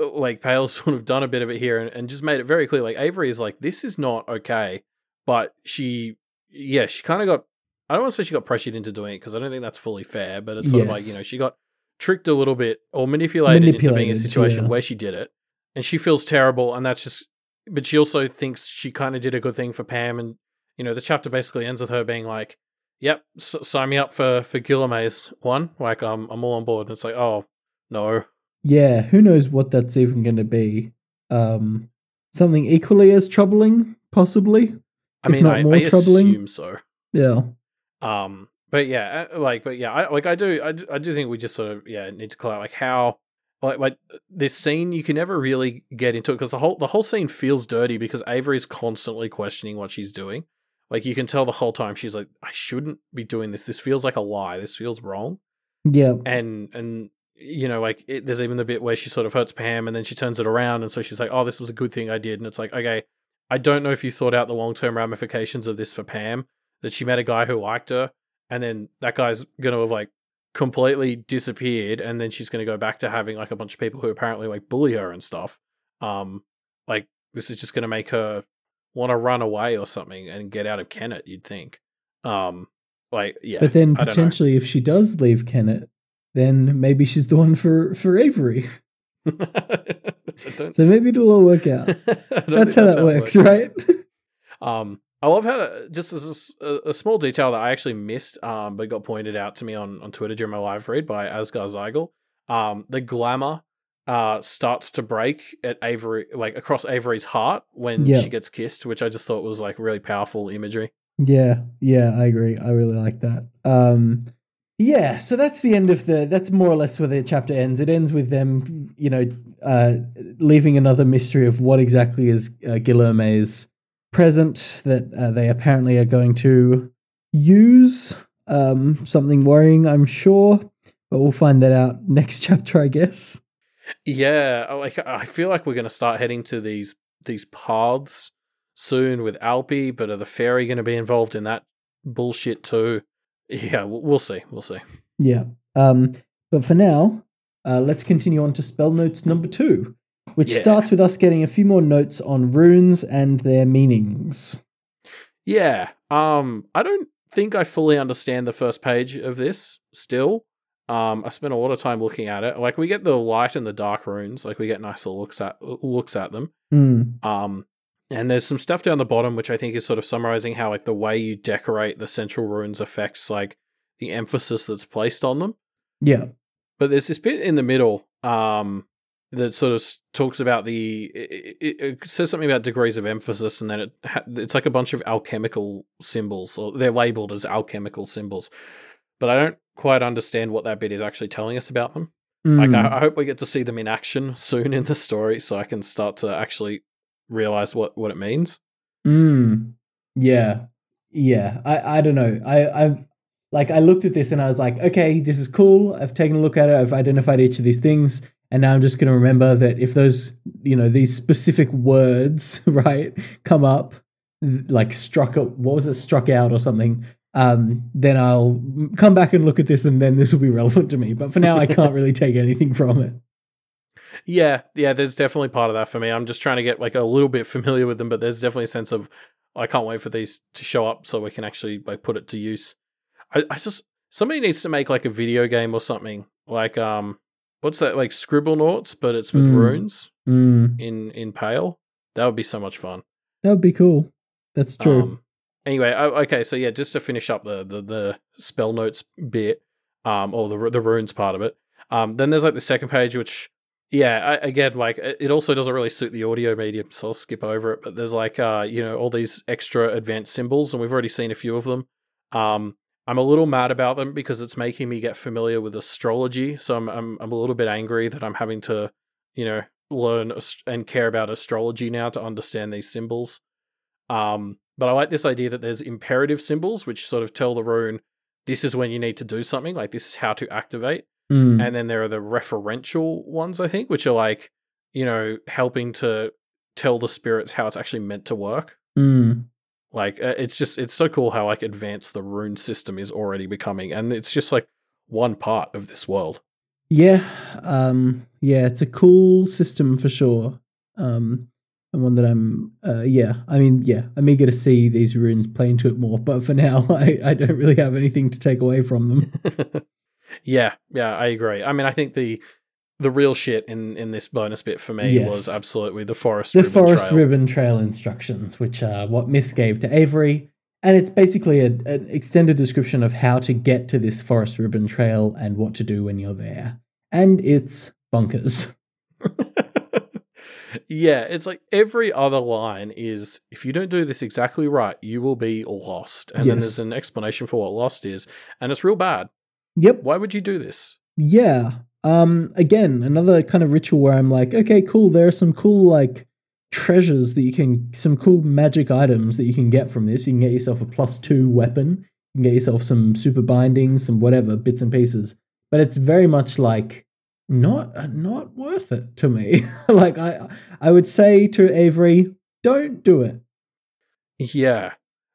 uh, like Pale's sort of done a bit of it here and, and just made it very clear. Like Avery is like this is not okay, but she yeah she kind of got. I don't want to say she got pressured into doing it because I don't think that's fully fair, but it's sort of like you know she got tricked a little bit or manipulated, into being a situation yeah. where she did it and she feels terrible and that's just but she also thinks she kind of did a good thing for Pam and you know the chapter basically ends with her being like yep s- sign me up for for Guilherme's one like um, I'm all on board and it's like oh no Yeah, who knows what that's even going to be? Um, something equally as troubling, possibly. I If mean not I, more I troubling. assume so Yeah. Um, but yeah, uh, like, but yeah, I like, I do, I do, I do think we just sort of, yeah, need to call out like how, like, like this scene you can never really get into it because the whole the whole scene feels dirty because Avery's constantly questioning what she's doing. Like you can tell the whole time she's like, I shouldn't be doing this. This feels like a lie. This feels wrong. Yeah. And and you know, like it, there's even the bit where she sort of hurts Pam and then she turns it around and so she's like, oh, this was a good thing I did. And it's like, okay, I don't know if you thought out the long term ramifications of this for Pam that she met a guy who liked her and then that guy's gonna have like completely disappeared and then she's gonna go back to having like a bunch of people who apparently like bully her and stuff. Um like this is just gonna make her want to run away or something and get out of Kennet, you'd think. Um like yeah. But then know. potentially, if she does leave Kennet, then maybe she's the one for for Avery. So maybe it'll all work out. That's how that it works, right? Um, I love how just as a a, a small detail that I actually missed, um, but got pointed out to me on, on Twitter during my live read by Asgar Zeigel. Um, the glamour uh starts to break at Avery, like across Avery's heart when Yeah. she gets kissed, which I just thought was like really powerful imagery. Yeah, yeah, I agree. I really like that. Um yeah, so that's the end of the that's more or less where the chapter ends. It ends with them, you know, uh leaving another mystery of what exactly is uh, Guilherme's present that uh, they apparently are going to use um something worrying, I'm sure, but we'll find that out next chapter, I guess. Yeah, I- like I feel like we're gonna start heading to these these paths soon with Alpi, but are the fairy going to be involved in that bullshit too? Yeah, we'll, we'll see. We'll see. Yeah. Um, but for now, uh, let's continue on to spell notes number two, which Yeah. starts with us getting a few more notes on runes and their meanings. Yeah. Um, I don't think I fully understand the first page of this still. Um, I spent a lot of time looking at it. Like we get the light and the dark runes, like we get nicer looks at looks at them. Mm. Um, and there's some stuff down the bottom which I think is sort of summarizing how like the way you decorate the central runes affects like the emphasis that's placed on them. Yeah. But there's this bit in the middle um, that sort of talks about the. It, it, it says something about degrees of emphasis, and then it ha- it's like a bunch of alchemical symbols, or they're labeled as alchemical symbols. but I don't quite understand what that bit is actually telling us about them. Like, Mm. I, I hope we get to see them in action soon in the story, so I can start to actually realize what what it means. Mm. Yeah. Yeah. I, I don't know. I, I've like I looked at this and I was like, okay, this is cool. I've taken a look at it. I've identified each of these things. And now I'm just gonna remember that if those, you know, these specific words, right, come up, like struck what was it, struck out or something, um, then I'll come back and look at this and then this will be relevant to me. But for now I can't really take anything from it. Yeah, yeah, there's definitely part of that for me. I'm just trying to get like a little bit familiar with them, but there's definitely a sense of I can't wait for these to show up so we can actually like put it to use. I, I just somebody needs to make like a video game or something like um what's that like Scribblenauts, but it's with Mm. runes Mm. in in Pale. That would be so much fun. That would be cool. That's true. Um, anyway, o- okay, so yeah, just to finish up the the, the spell notes bit, um, or the the runes part of it. Um, then there's like the second page, which yeah, I, again, like it it also doesn't really suit the audio medium, so I'll skip over it. But there's like uh, you know, all these extra advanced symbols, and we've already seen a few of them. Um, I'm a little mad about them because it's making me get familiar with astrology, so I'm I'm, I'm a little bit angry that I'm having to, you know, learn ast- and care about astrology now to understand these symbols. Um, but I like this idea that there's imperative symbols which sort of tell the rune this is when you need to do something, like this is how to activate. Mm. And then there are the referential ones, I think, which are like, you know, helping to tell the spirits how it's actually meant to work. Mm. Like uh, it's just it's so cool how like advanced the rune system is already becoming, and it's just like one part of this world. Yeah, um, yeah, it's a cool system for sure. Um, and one that I'm, uh, yeah, I mean, yeah, I'm eager to see these runes play into it more. But for now, I, I don't really have anything to take away from them. yeah, yeah, I agree. I mean, I think the the real shit in in this bonus bit for me Yes. was absolutely the forest the ribbon forest trail. ribbon trail instructions, which are what Miss gave to Avery, and it's basically a, an extended description of how to get to this forest ribbon trail and what to do when you're there. And it's bonkers. yeah, it's like every other line is if you don't do this exactly right, you will be lost. And then there's an explanation for what lost is, and it's real bad. Yep, Why would you do this? Yeah. Um again, another kind of ritual where I'm like, okay, cool, there are some cool like treasures that you can some cool magic items that you can get from this. You can get yourself a plus 2 weapon. You can get yourself some super bindings, some whatever bits and pieces. But it's very much like not uh, not worth it to me. like I I would say to Avery, don't do it. Yeah.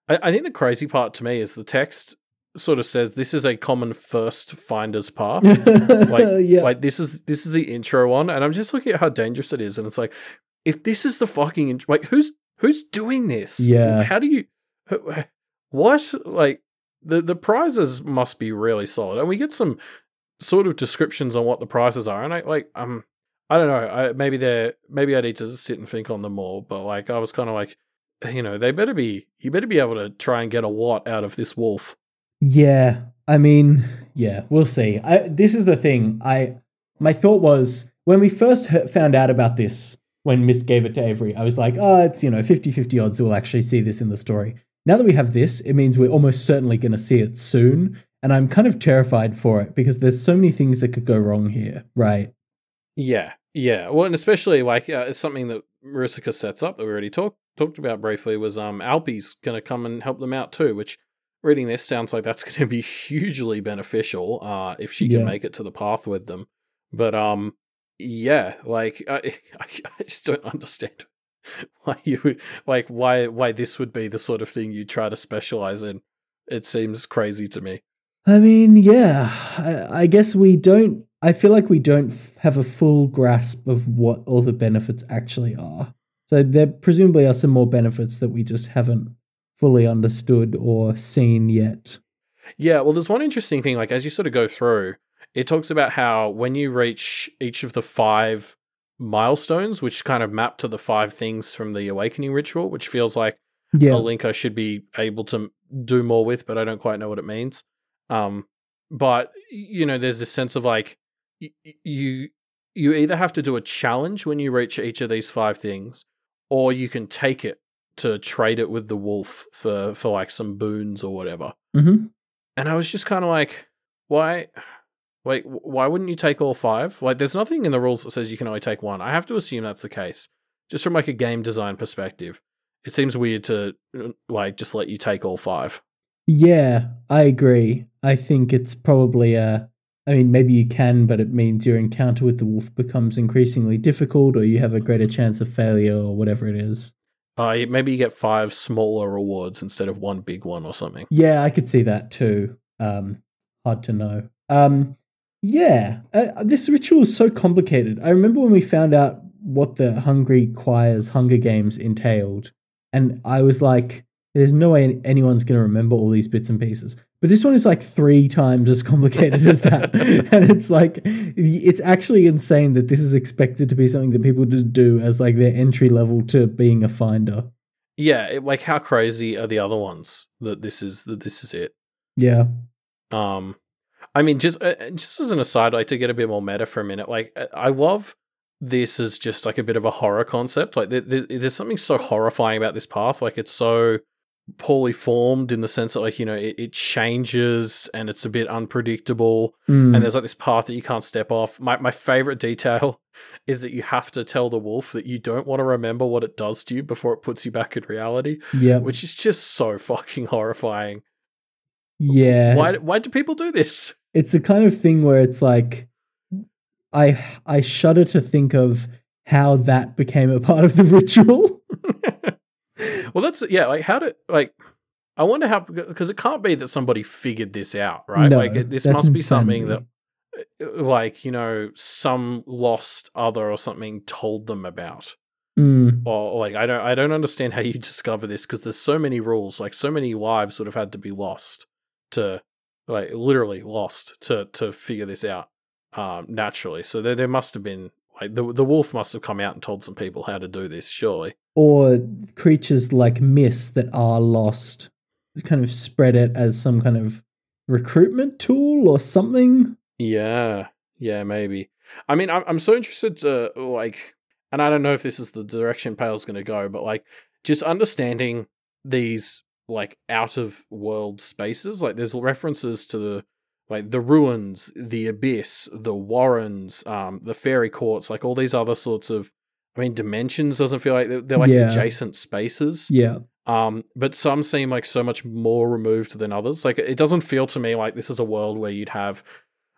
I, I think the crazy part to me is the text sort of says this is a common first finder's path. like yeah. like this is this is the intro one and i'm just looking at how dangerous it is and it's like if this is the fucking int- like who's who's doing this Yeah. how do you what like the the prizes must be really solid and we get some sort of descriptions on what the prizes are and i like um i don't know I, maybe they're maybe i need to sit and think on them more but like i was kind of like you know they better be you better be able to try and get a lot out of this wolf Yeah, I mean, yeah, we'll see. I, this is the thing. I my thought was when we first heard, found out about this when Miss gave it to Avery, I was like, oh, it's you know 50-50 odds we'll actually see this in the story. Now that we have this, it means we're almost certainly going to see it soon, and I'm kind of terrified for it because there's so many things that could go wrong here, right? Yeah, yeah. Well, and especially like uh, it's something that Maricica sets up that we already talked talked about briefly was um Alpi's going to come and help them out too. Which reading this sounds like that's going to be hugely beneficial uh if she can Yeah. make it to the path with them. But um yeah, like I I, I just don't understand why you would like why why this would be the sort of thing you try to specialize in. It seems crazy to me. I mean, yeah, I, I guess we don't. I feel like we don't f- have a full grasp of what all the benefits actually are. So there presumably are some more benefits that we just haven't fully understood or seen yet. Yeah, well, there's one interesting thing. Like, as you sort of go through, it talks about how when you reach each of the five milestones, which kind of map to the five things from the awakening ritual, which feels like Yeah, a link I should be able to do more with, but I don't quite know what it means. Um, but you know, there's this sense of like y- you you either have to do a challenge when you reach each of these five things, or you can take it to trade it with the wolf for for like some boons or whatever. hmm And I was just kind of like, why? Wait, why wouldn't you take all five? Like, there's nothing in the rules that says you can only take one. I have to assume that's the case, just from like a game design perspective. It seems weird to uh, like just let you take all five. Yeah, I agree. I think it's probably a. I mean, maybe you can, but it means your encounter with the wolf becomes increasingly difficult, or you have a greater chance of failure, or whatever it is. Uh, maybe you get five smaller rewards instead of one big one or something. Yeah, I could see that too. Um, hard to know. Um, yeah, uh, this ritual is so complicated. I remember when we found out what the Hungry Choir's Hunger Games entailed, and I was like, there's no way anyone's going to remember all these bits and pieces. But this one is like three times as complicated as that. and it's like, it's actually insane that this is expected to be something that people just do as like their entry level to being a finder. Yeah, it, like how crazy are the other ones that this is that this is it? Yeah. Um, I mean, just uh, just as an aside, like to get a bit more meta for a minute, like uh, I love this as just like a bit of a horror concept. Like there, there's something so horrifying about this path. Like it's so poorly formed in the sense that like you know it, it changes and it's a bit unpredictable Mm. and there's like this path that you can't step off my, my favorite detail is that you have to tell the wolf that you don't want to remember what it does to you before it puts you back in reality yeah. which is just so fucking horrifying Yeah. why why do people do this it's the kind of thing where it's like I I shudder to think of how that became a part of the ritual. well that's yeah like how did like i wonder how because it can't be that somebody figured this out right? No, like it, this must be something that uh, like you know some lost other or something told them about. Mm, or like i don't i don't understand how you discover this because there's so many rules like so many lives would have had to be lost to like literally lost to to figure this out um naturally. So there, there must have been like the, the wolf must have come out and told some people how to do this surely or creatures like Miss that are lost kind of spread it as some kind of recruitment tool or something. Yeah, yeah, maybe. I mean, I'm I'm so interested to like, and I don't know if this is the direction Pale's going to go, but like, just understanding these like out of world spaces. Like, there's references to the like the ruins, the abyss, the warrens, um, the fairy courts, like all these other sorts of. I mean, dimensions doesn't feel like they're, they're like Yeah. adjacent spaces. Yeah. Um, but some seem like so much more removed than others. Like it doesn't feel to me like this is a world where you'd have,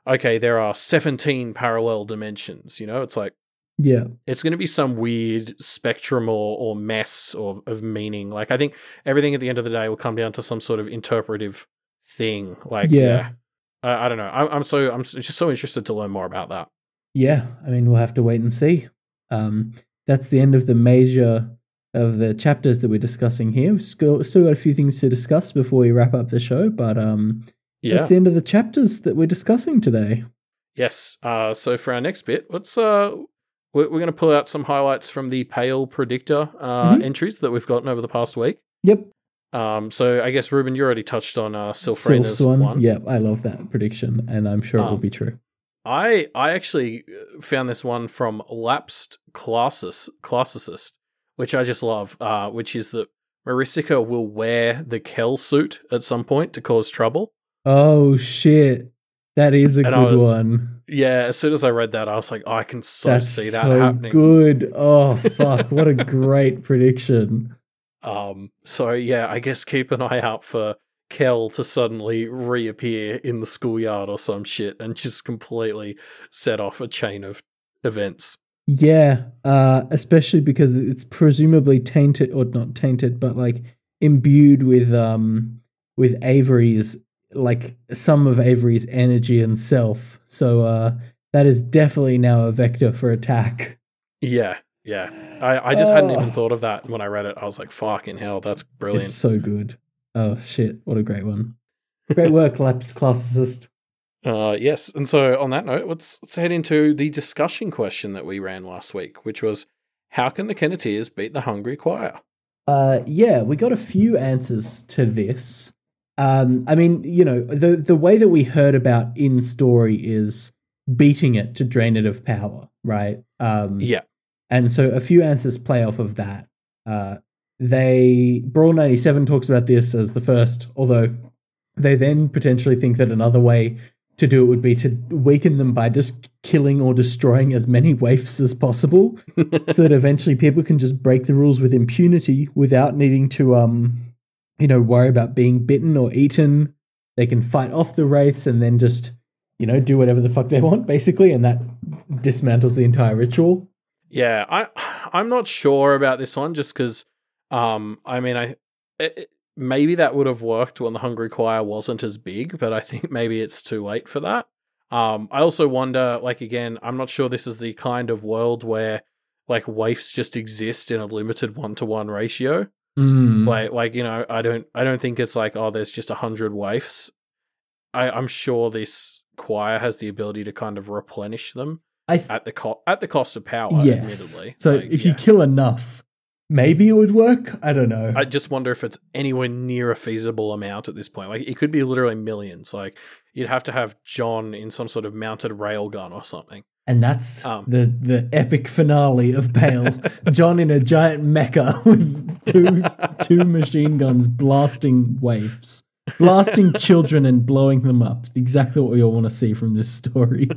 okay, there are seventeen parallel dimensions. You know, it's like Yeah. it's going to be some weird spectrum or or mess or of meaning. Like I think everything at the end of the day will come down to some sort of interpretive thing. Like Yeah. yeah, I, I don't know. I'm, I'm so I'm just so interested to learn more about that. Yeah. I mean, we'll have to wait and see. Um, that's the end of the major of the chapters that we're discussing here. We've still, still got a few things to discuss before we wrap up the show, but um, Yeah. that's the end of the chapters that we're discussing today. Yes. Uh, so for our next bit, let's uh, we're, we're going to pull out some highlights from the Pale Predictor uh, Mhm. entries that we've gotten over the past week. Yep. Um, so I guess Ruben, you already touched on uh, Sylphrena's Sylph's one. Yep. I love that prediction, and I'm sure it will Um, be true. I I actually uh, found this one from Lapsed Classis, Classicist, which I just love. Uh, which is that Maricica will wear the Kel suit at some point to cause trouble. Oh shit, that is a And good was- one. Yeah, as soon as I read that, I was like, oh, I can so That's see that so happening. good. Oh fuck, what a great prediction. Um, so yeah, I guess keep an eye out for Kel to suddenly reappear in the schoolyard or some shit and just completely set off a chain of events. Yeah, uh, especially because it's presumably tainted or not tainted, but like imbued with um with Avery's like some of Avery's energy and self. So uh that is definitely now a vector for attack. Yeah, yeah. I, I just hadn't even Oh. thought of that when I read it. I was like, fucking hell, that's brilliant. It's so good. Oh shit, what a great one. Great work, lapsed classicist. Uh, yes, and so on that note, let's let's head into the discussion question that we ran last week, which was, how can the Kenneteers beat the Hungry Choir? Uh, yeah, we got a few answers to this. Um, I mean, you know, the the way that we heard about in story is beating it to drain it of power, right? Um, Yeah, and so a few answers play off of that. Uh, they Brawl ninety seven talks about this as the first, although they then potentially think that another way to do it would be to weaken them by just killing or destroying as many waifs as possible, so that eventually people can just break the rules with impunity without needing to, um, you know, worry about being bitten or eaten. They can fight off the wraiths and then just, you know, do whatever the fuck they want, basically, and that dismantles the entire ritual. Yeah, I I'm not sure about this one just because um I mean I it, maybe that would have worked when the Hungry Choir wasn't as big, but I think maybe it's too late for that. Um I also wonder like again, I'm not sure this is the kind of world where like waifs just exist in a limited one to one ratio. Mm. Like like you know, I don't I don't think it's like oh there's just a hundred waifs. I, I'm sure this choir has the ability to kind of replenish them th- at the co- at the cost of power. yes. Admittedly, So Like, if you kill enough, maybe it would work. I don't know. I just wonder if it's anywhere near a feasible amount at this point. Like it could be literally millions. Like you'd have to have John in some sort of mounted railgun or something. and that's Um. the the epic finale of Pale. John in a giant mecha with two two machine guns blasting waifs, blasting children and blowing them up. Exactly what we all want to see from this story.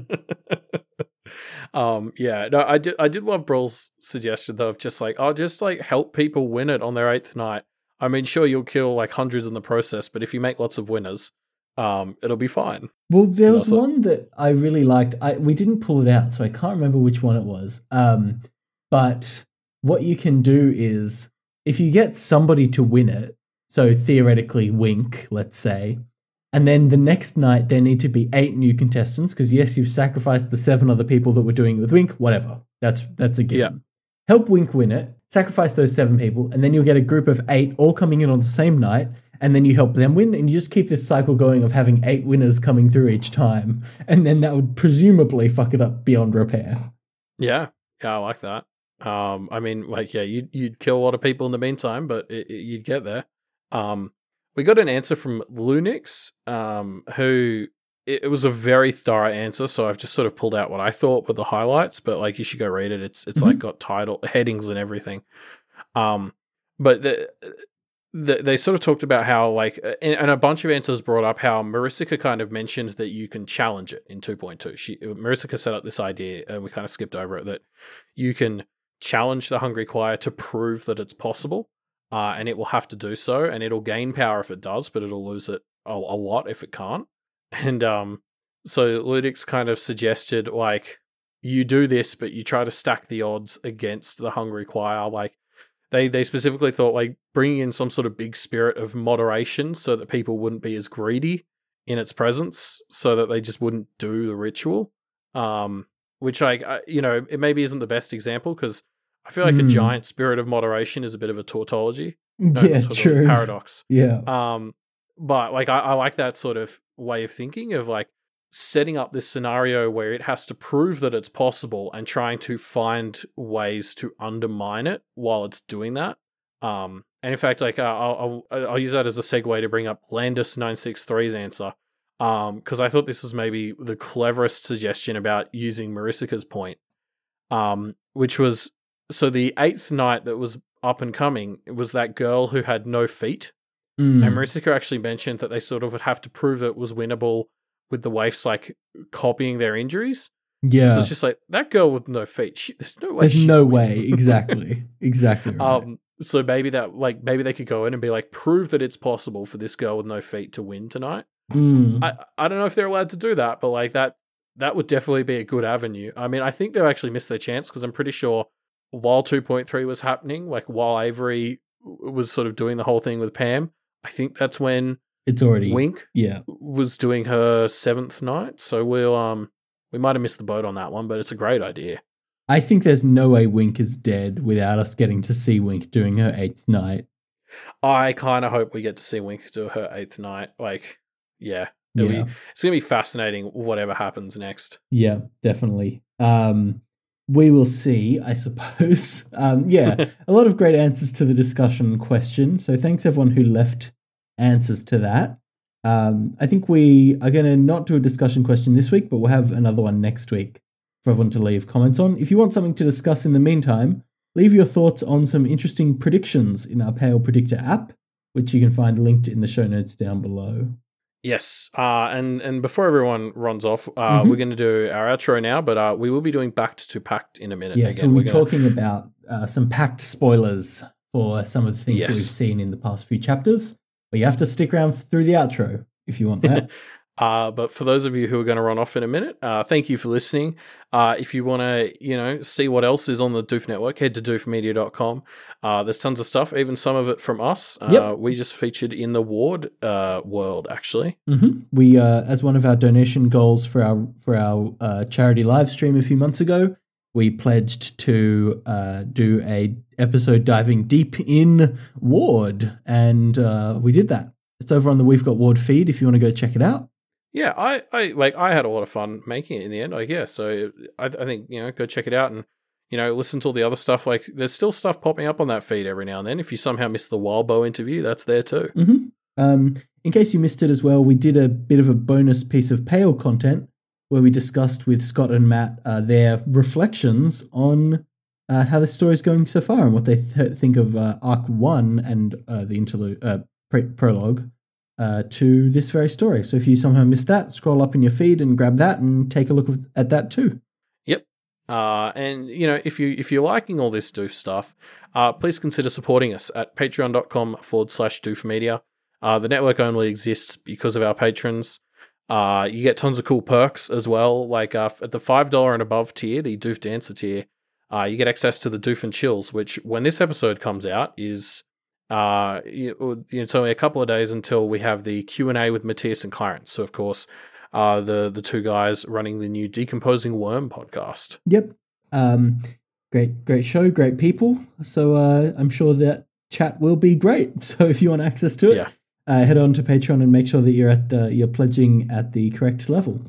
Um, yeah, no, I did. I did love Brawl's suggestion though of just like, oh, just like help people win it on their eighth night. I mean, sure, you'll kill like hundreds in the process, but if you make lots of winners, um, it'll be fine. Well, there was Also- one that I really liked. I we didn't pull it out, so I can't remember which one it was. Um, but what you can do is if you get somebody to win it, so theoretically Wink, let's say, and then the next night there need to be eight new contestants because yes, you've sacrificed the seven other people that were doing it with Wink. Whatever, that's that's a given. Help Wink win it, sacrifice those seven people, and then you'll get a group of eight all coming in on the same night, and then you help them win, and you just keep this cycle going of having eight winners coming through each time, and then that would presumably fuck it up beyond repair. Yeah, yeah, I like that. Um, I mean, like, yeah, you'd you'd kill a lot of people in the meantime, but it, it- you'd get there. Um, we got an answer from Lunix, um, who it, it was a very thorough answer. So I've just sort of pulled out what I thought were the highlights, but like you should go read it. It's it's like got title headings and everything. Um, but the, the they sort of talked about how like and, and a bunch of answers brought up how Maricica kind of mentioned that you can challenge it in 2.2. She Maricica set up this idea and we kind of skipped over it that you can challenge the Hungry Choir to prove that it's possible, uh, and it will have to do so, and it'll gain power if it does, but it'll lose it a, a lot if it can't. And um, so Ludix kind of suggested like you do this, but you try to stack the odds against the Hungry Choir. Like they they specifically thought like bringing in some sort of big spirit of moderation so that people wouldn't be as greedy in its presence, so that they just wouldn't do the ritual. Um, which like you know it maybe isn't the best example because I feel like a Hmm. giant spirit of moderation is a bit of a tautology, No, yeah, tautology, true. paradox. Yeah. Um, but like I, I like that sort of way of thinking of like setting up this scenario where it has to prove that it's possible and trying to find ways to undermine it while it's doing that. Um, and in fact, like uh, I'll, I'll I'll use that as a segue to bring up Landis 963's answer. Um, because I thought this was maybe the cleverest suggestion about using Maricica's point. Um, which was so the eighth night that was up and coming was that girl who had no feet Mm. and Maricica actually mentioned that they sort of would have to prove that it was winnable with the waifs like copying their injuries. yeah. So it's just like that girl with no feet. She, there's no way. There's no way. Exactly. exactly. Right. Um. So maybe that like maybe they could go in and be like prove that it's possible for this girl with no feet to win tonight. Mm. I I don't know if they're allowed to do that, but like that that would definitely be a good avenue. I mean, I think they've actually missed their chance because I'm pretty sure while 2.3 was happening, like while Avery was sort of doing the whole thing with Pam, I think that's when it's already. Wink Yeah. was doing her seventh night, so we'll um we might have missed the boat on that one, but it's a great idea. I think there's no way Wink is dead without us getting to see Wink doing her eighth night. I kind of hope we get to see Wink do her eighth night. Like, yeah, Yeah. be, it's gonna be fascinating. Whatever happens next. Yeah, definitely. Um, we will see, I suppose. Um, yeah, a lot of great answers to the discussion question. So thanks everyone who left answers to that. Um, I think we are going to not do a discussion question this week, but we'll have another one next week for everyone to leave comments on. If you want something to discuss in the meantime, leave your thoughts on some interesting predictions in our Pale Predictor app, which you can find linked in the show notes down below. Yes, uh, and and before everyone runs off, uh, Mhm. we're going to do our outro now, but uh, we will be doing Pact to Pact in a minute. Yeah, again. so we're, We're gonna- talking about uh, some Pact spoilers for some of the things that we've seen in the past few chapters. But you have to stick around through the outro if you want that. Uh, but for those of you who are going to run off in a minute, uh, thank you for listening. Uh, if you want to, you know, see what else is on the Doof Network, head to doofmedia.com. Uh, there's tons of stuff, even some of it from us. Uh, Yep. We just featured in the Ward uh, world, actually. hmm We, uh, as one of our donation goals for our for our uh, charity live stream a few months ago, we pledged to uh, do a episode diving deep in Ward, and uh, we did that. It's over on the We've Got Ward feed if you want to go check it out. Yeah, I, I like I had a lot of fun making it in the end. Like, yeah, so I, I think you know, go check it out and you know, listen to all the other stuff. Like, there's still stuff popping up on that feed every now and then. If you somehow missed the Wildbow interview, that's there too. hmm Um, in case you missed it as well, we did a bit of a bonus piece of Pale content where we discussed with Scott and Matt uh, their reflections on uh, how the story's going so far and what they th- think of uh, Arc 1 and uh, the interlude, uh, pre- prologue uh, to this very story. So if you somehow missed that, scroll up in your feed and grab that and take a look at that too. Yep. Uh, and you know, if you if you're liking all this doof stuff, uh, please consider supporting us at patreon.com forward slash doof media. Uh, the network only exists because of our patrons. Uh, you get tons of cool perks as well, like uh, at the five dollar and above tier, the Doof Dancer tier. You get access to the Doof and Chills, which when this episode comes out is uh, you it's only a couple of days until we have the Q and A with Matthias and Clarence. So of course, uh, the the two guys running the new Decomposing Worm podcast. Yep. Um, great, great show, great people. So uh, I'm sure that chat will be great. So if you want access to it, Yeah. uh, head on to Patreon and make sure that you're at the you're pledging at the correct level.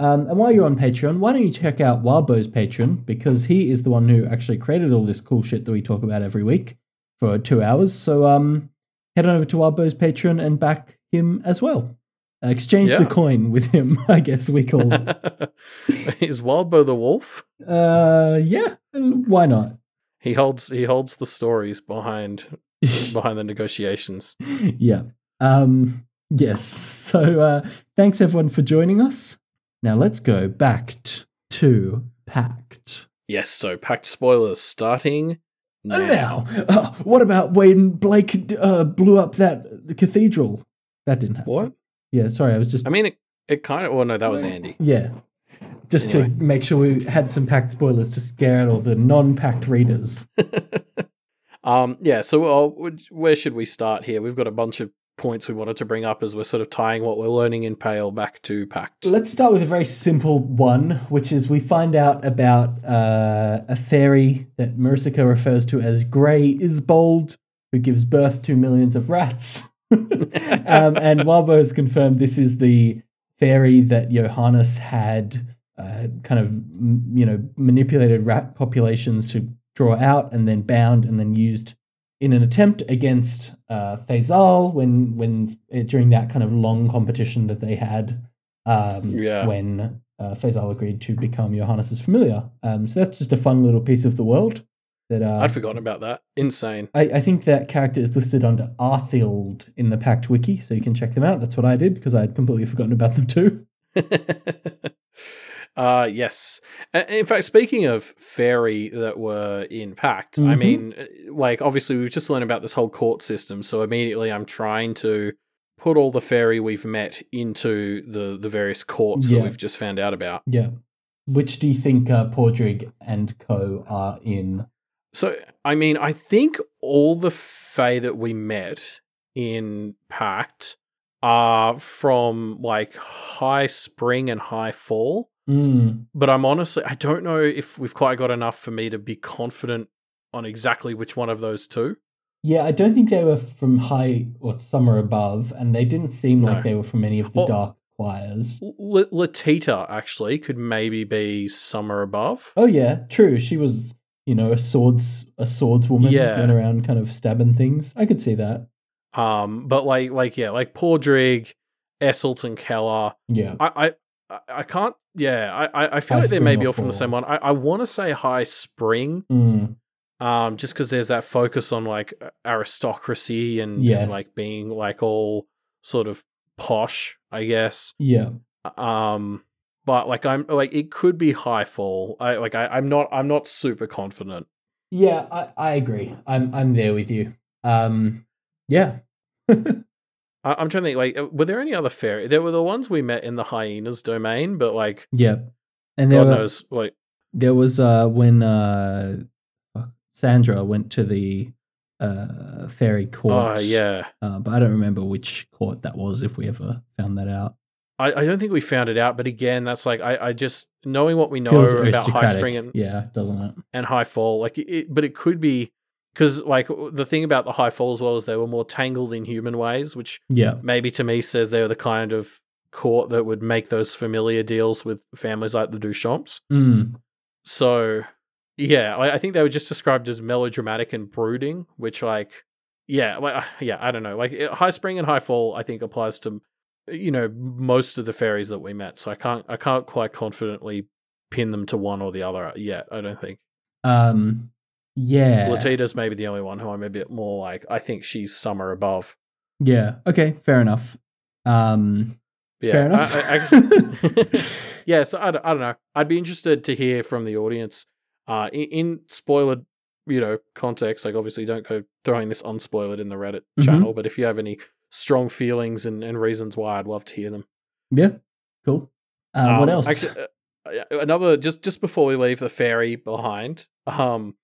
Um, and while you're on Patreon, why don't you check out Wildbow's Patreon because he is the one who actually created all this cool shit that we talk about every week for two hours. So um, head on over to Wildbow's Patreon and back him as well. Uh, exchange the coin with him, I guess we call. Is Wildbow the wolf? uh, yeah, why not? He holds he holds the stories behind behind the negotiations. yeah. Um, yes. So uh, thanks everyone for joining us. Now let's go back t- to Pact. Yes, so Pact spoilers starting now. Now, uh, what about when Blake uh, blew up that cathedral? That didn't happen. What? Yeah, sorry, I was just I mean, it, it kind of. Well, no, that was Andy. yeah, just Anyway. to make sure we had some Pact spoilers to scare out all the non-Pact readers. um, yeah. So, uh, where should we start here? We've got a bunch of points we wanted to bring up as we're sort of tying what we're learning in Pale back to Pact. Let's start with a very simple one, which is we find out about uh, a fairy that Maricica refers to as Grey Isbold, who gives birth to millions of rats. um, and Wildbow has confirmed this is the fairy that Johannes had uh, kind of, you know, manipulated rat populations to draw out and then bound and then used in an attempt against uh, Faisal when when uh, during that kind of long competition that they had um, Yeah. when uh, Faisal agreed to become Johannes's familiar. Um, so that's just a fun little piece of the world that uh, I'd forgotten about that. Insane. I, I think that character is listed under Arthild in the Pact wiki, so you can check them out. That's what I did because I had completely forgotten about them too. uh yes. In fact, speaking of fairy that were in Pact, I Mhm. mean, uh, like obviously we've just learned about this whole court system, so immediately I'm trying to put all the fairy we've met into the the various courts Yeah. that we've just found out about. Yeah. Which do you think uh, Padraic and co are in? So, I mean, I think all the Fae that we met in Pact are from like High Spring and High Fall. Mm. But I'm honestly, I don't know if we've quite got enough for me to be confident on exactly which one of those two. Yeah, I don't think they were from high or summer above, and they didn't seem No. like they were from any of the Well- dark choirs. L- Latita actually could maybe be Summer Above. Oh yeah, true. She was, you know, a swords a swordswoman Yeah. went around kind of stabbing things. I could see that. Um, but like, like yeah, like Padraic, Esselton Keller. Yeah. I, I, I- I can't. Yeah, I, I- feel High like they may be all from the same one. I, I want to say High Spring, Mm. um, just because there's that focus on like aristocracy and, and like being like all sort of posh, I guess. Yeah. Um, but like I'm like it could be Highfall. I like I, I'm not I'm not super confident. Yeah, I, I agree. I'm I'm there with you. Um, yeah. I, I'm trying to think. Like, uh, were there any other fairy? There were the ones we met in the hyenas domain, but like, yeah. And there God were, knows. Like, there was uh when uh Sandra went to the uh fairy court. oh yeah. Uh, but I don't remember which court that was. If we ever found that out. I, I don't think we found it out, but again, that's like I, I just knowing what we know Feels about High. Spring and, yeah, doesn't it? and High Fall, like it, but it could be because like the thing about the High falls as well is they were more tangled in human ways, which Yeah. maybe to me says they were the kind of court that would make those familiar deals with families like the Duchamps. Mm. So yeah, I, I think they were just described as melodramatic and brooding, which like yeah, like yeah, I don't know, like High Spring and High Fall, I think applies to you know most of the fairies that we met. So I can't I can't quite confidently pin them to one or the other yet. I don't think. Um. Yeah. Latita's maybe the only one who I'm a bit more like. I think she's summer above. Yeah. Okay. Fair enough. Um. Yeah, Fair enough. I, I actually, yeah. So I, don't- I don't know. I'd be interested to hear from the audience. Uh, in, in spoiler, you know, context. Like, obviously, don't go throwing this unspoiled in the Reddit Mhm. channel. But if you have any strong feelings and, and reasons why, I'd love to hear them. yeah. Cool. Uh, what Um, else? Actually, uh, uh, another just just before we leave the fairy behind, um,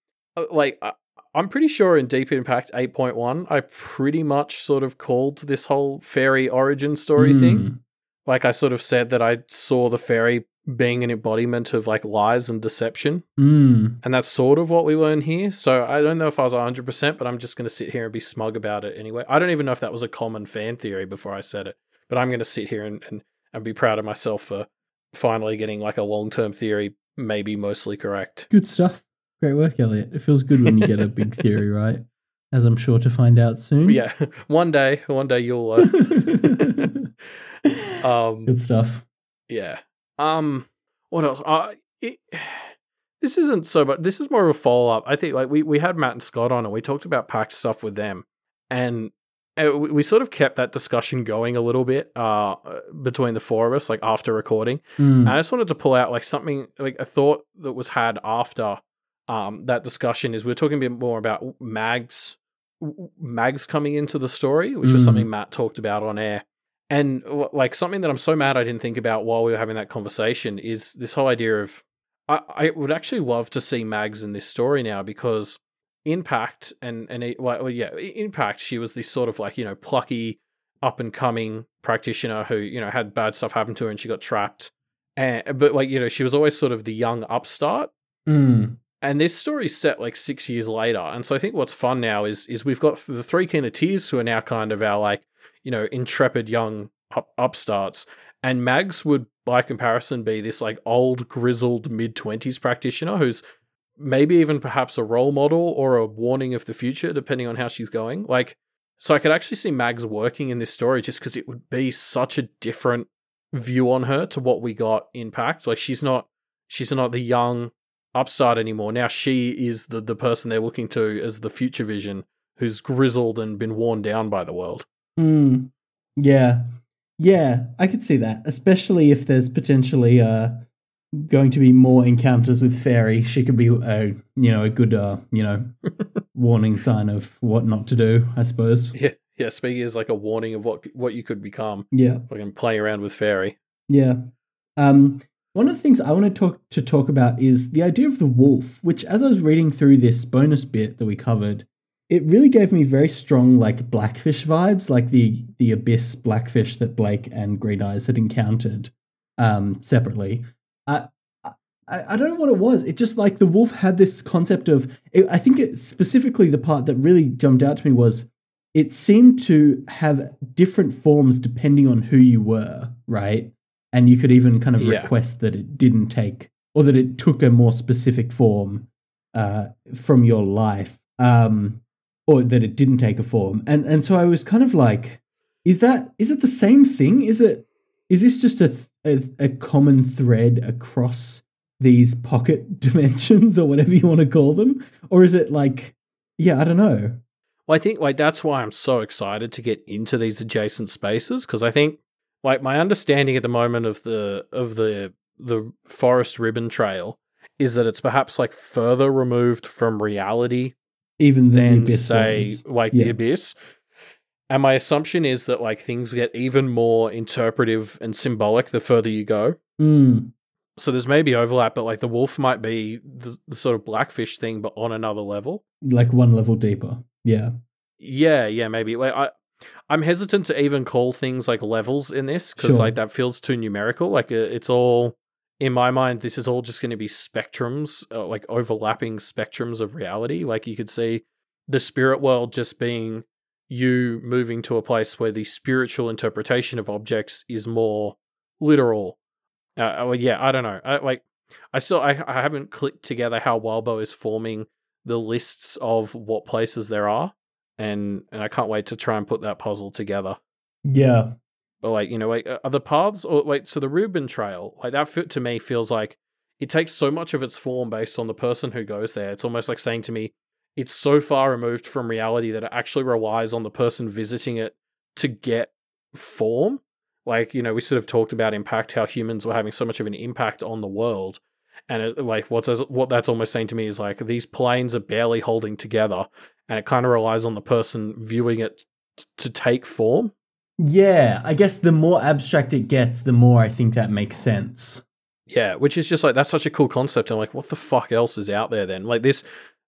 like I, I'm pretty sure in Deep Impact 8.1, I pretty much sort of called this whole fairy origin story thing. Mm. Like I sort of said that I saw the fairy being an embodiment of like lies and deception, Mm. and that's sort of what we learn here. So I don't know if I was 100, percent but I'm just going to sit here and be smug about it anyway. I don't even know if that was a common fan theory before I said it, but I'm going to sit here and, and and be proud of myself for finally getting like a long term theory, maybe mostly correct. Good stuff. Great work, Elliot. It feels good when you get a big theory right, as I'm sure to find out soon. Yeah, one day, one day you'll. Uh, um, good stuff. Yeah. Um. What else? Uh, it, this isn't so, but this is more of a follow up. I think like we we had Matt and Scott on, and we talked about pact stuff with them, and uh, we, sort of kept that discussion going a little bit uh between the four of us, like after recording. Mm. And I just wanted to pull out like something like a thought that was had after um that discussion is we are talking a bit more about Mags Mags coming into the story, which was Mm. something Matt talked about on air. And like something that I'm so mad I didn't think about while we were having that conversation is this whole idea of I, I would actually love to see Mags in this story now because Impact and and well, yeah, Impact she was this sort of like you know plucky up and coming practitioner who you know had bad stuff happen to her and she got trapped. And but like you know she was always sort of the young upstart Mm. And this story's set like six years later. And so I think what's fun now is is we've got the three Kenneteers who are now kind of our like, you know, intrepid young up, upstarts. And Mags would, by comparison, be this like old, grizzled mid twenties practitioner who's maybe even perhaps a role model or a warning of the future, depending on how she's going. Like, so I could actually see Mags working in this story just because it would be such a different view on her to what we got in Pact. Like she's not she's not the young upstart anymore. Now she is the, the person they're looking to as the future vision who's grizzled and been worn down by the world. Mm. Yeah. Yeah, I could see that, especially if there's potentially uh going to be more encounters with fairy. She could be a you know a good uh you know warning sign of what not to do. I suppose. Yeah, yeah. Speaking as like a warning of what what you could become. Yeah. Like play around with fairy. Yeah. Um, one of the things I want to talk to talk about is the idea of the wolf, which as I was reading through this bonus bit that we covered, it really gave me very strong like blackfish vibes, like the the abyss blackfish that Blake and Green Eyes had encountered um, separately. I, I I don't know what it was. It just like the wolf had this concept of. It, I think it specifically the part that really jumped out to me was it seemed to have different forms depending on who you were, right? And you could even kind of Yeah. request that it didn't take, or that it took a more specific form uh, from your life, um, or that it didn't take a form. And and so I was kind of like, is that is it the same thing? Is it is this just a a, a common thread across these pocket dimensions or whatever you want to call them, or is it like, yeah, I don't know. Well, I think like that's why I'm so excited to get into these adjacent spaces because I think like my understanding at the moment of the of the the forest ribbon trail is that it's perhaps like further removed from reality Even than say was. like Yeah. the abyss. And my assumption is that like things get even more interpretive and symbolic the further you go. Mm, So there's maybe overlap, but like the wolf might be the, the sort of blackfish thing, but on another level. like one level deeper. Yeah. Yeah, yeah, maybe. Like I, I'm hesitant to even call things like levels in this because Sure. like that feels too numerical. Like uh, it's all in my mind. This is all just going to be spectrums, uh, like overlapping spectrums of reality. Like you could see the spirit world just being you moving to a place where the spiritual interpretation of objects is more literal. Uh, well, yeah, I don't know. I, like I still I, I haven't clicked together how Wildbow is forming the lists of what places there are and and I can't wait to try and put that puzzle together. Yeah. But like you know, like are the paths or wait, so the Ribbon Trail, like that fit to me feels like it takes so much of its form based on the person who goes there. It's almost like saying to me, it's so far removed from reality that it actually relies on the person visiting it to get form. Like you know, we sort of talked about impact, how humans were having so much of an impact on the world. And it, like what's what that's almost saying to me is like these planes are barely holding together, and it kind of relies on the person viewing it t- to take form. Yeah. I guess the more abstract it gets, the more I think that makes sense. Yeah, which is just like that's such a cool concept. I'm like, what the fuck else is out there then? Like this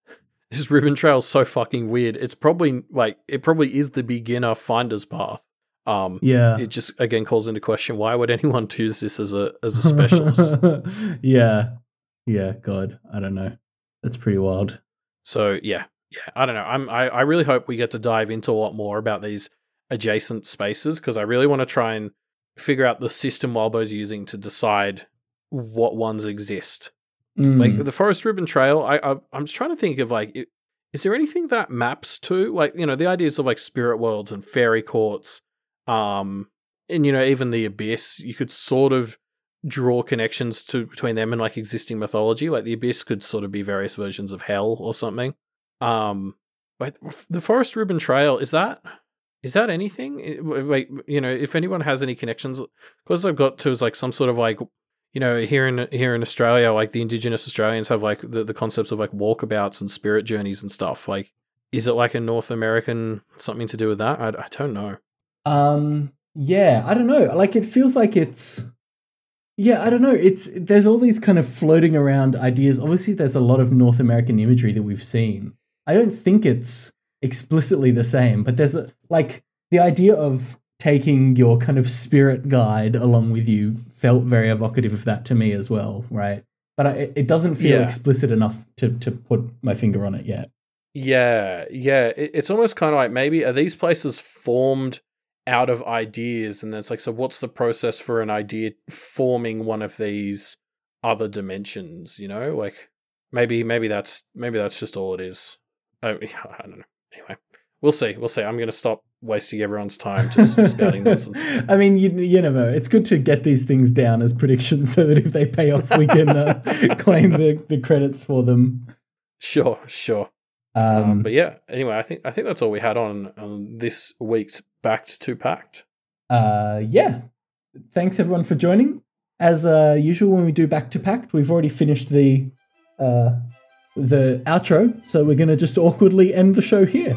this ribbon trail is so fucking weird. It's probably like it probably is the beginner finder's path. Um Yeah. it just again calls into question why would anyone choose this as a as a specialist? yeah. Yeah. God. I don't know. That's pretty wild. so yeah, yeah, I don't know. I'm I, I really hope we get to dive into a lot more about these adjacent spaces because I really want to try and figure out the system Wildbow's using to decide what ones exist. Mm. like the forest ribbon trail i, I i'm just trying to think of like i- is there anything that maps to like you know the ideas of like spirit worlds and fairy courts um and you know even the abyss you could sort of draw connections to between them and like existing mythology like the abyss could sort of be various versions of hell or something um but the forest ribbon trail is that is that anything like you know if anyone has any connections because i've got to is like some sort of like you know, here in here in Australia, like the Indigenous Australians have like the, the concepts of like walkabouts and spirit journeys and stuff. Like, is it like a North American something to do with that? I, I don't know. Um, yeah, I don't know. Like it feels like it's yeah, I don't know. It's there's all these kind of floating around ideas. Obviously, there's a lot of North American imagery that we've seen. I don't think it's explicitly the same, but there's a like the idea of taking your kind of spirit guide along with you felt very evocative of that to me as well, right? But I, it doesn't feel Yeah. explicit enough to to put my finger on it yet. Yeah, yeah. It, it's almost kind of like maybe are these places formed out of ideas, and then it's like, so what's the process for an idea forming one of these other dimensions? You know, like maybe maybe that's maybe that's just all it is. I, I don't know. Anyway, we'll see. We'll see. I'm going to stop wasting everyone's time just spouting nonsense. I mean, you, you never know. It's good to get these things down as predictions so that if they pay off, we can uh, claim the, the credits for them. Sure, sure. Um, Um, but yeah, anyway, I think I think that's all we had on, on this week's Backed to Pact. uh, yeah. Thanks everyone for joining. As uh, usual, when we do back to pact, we've already finished the uh, the outro, so we're going to just awkwardly end the show here.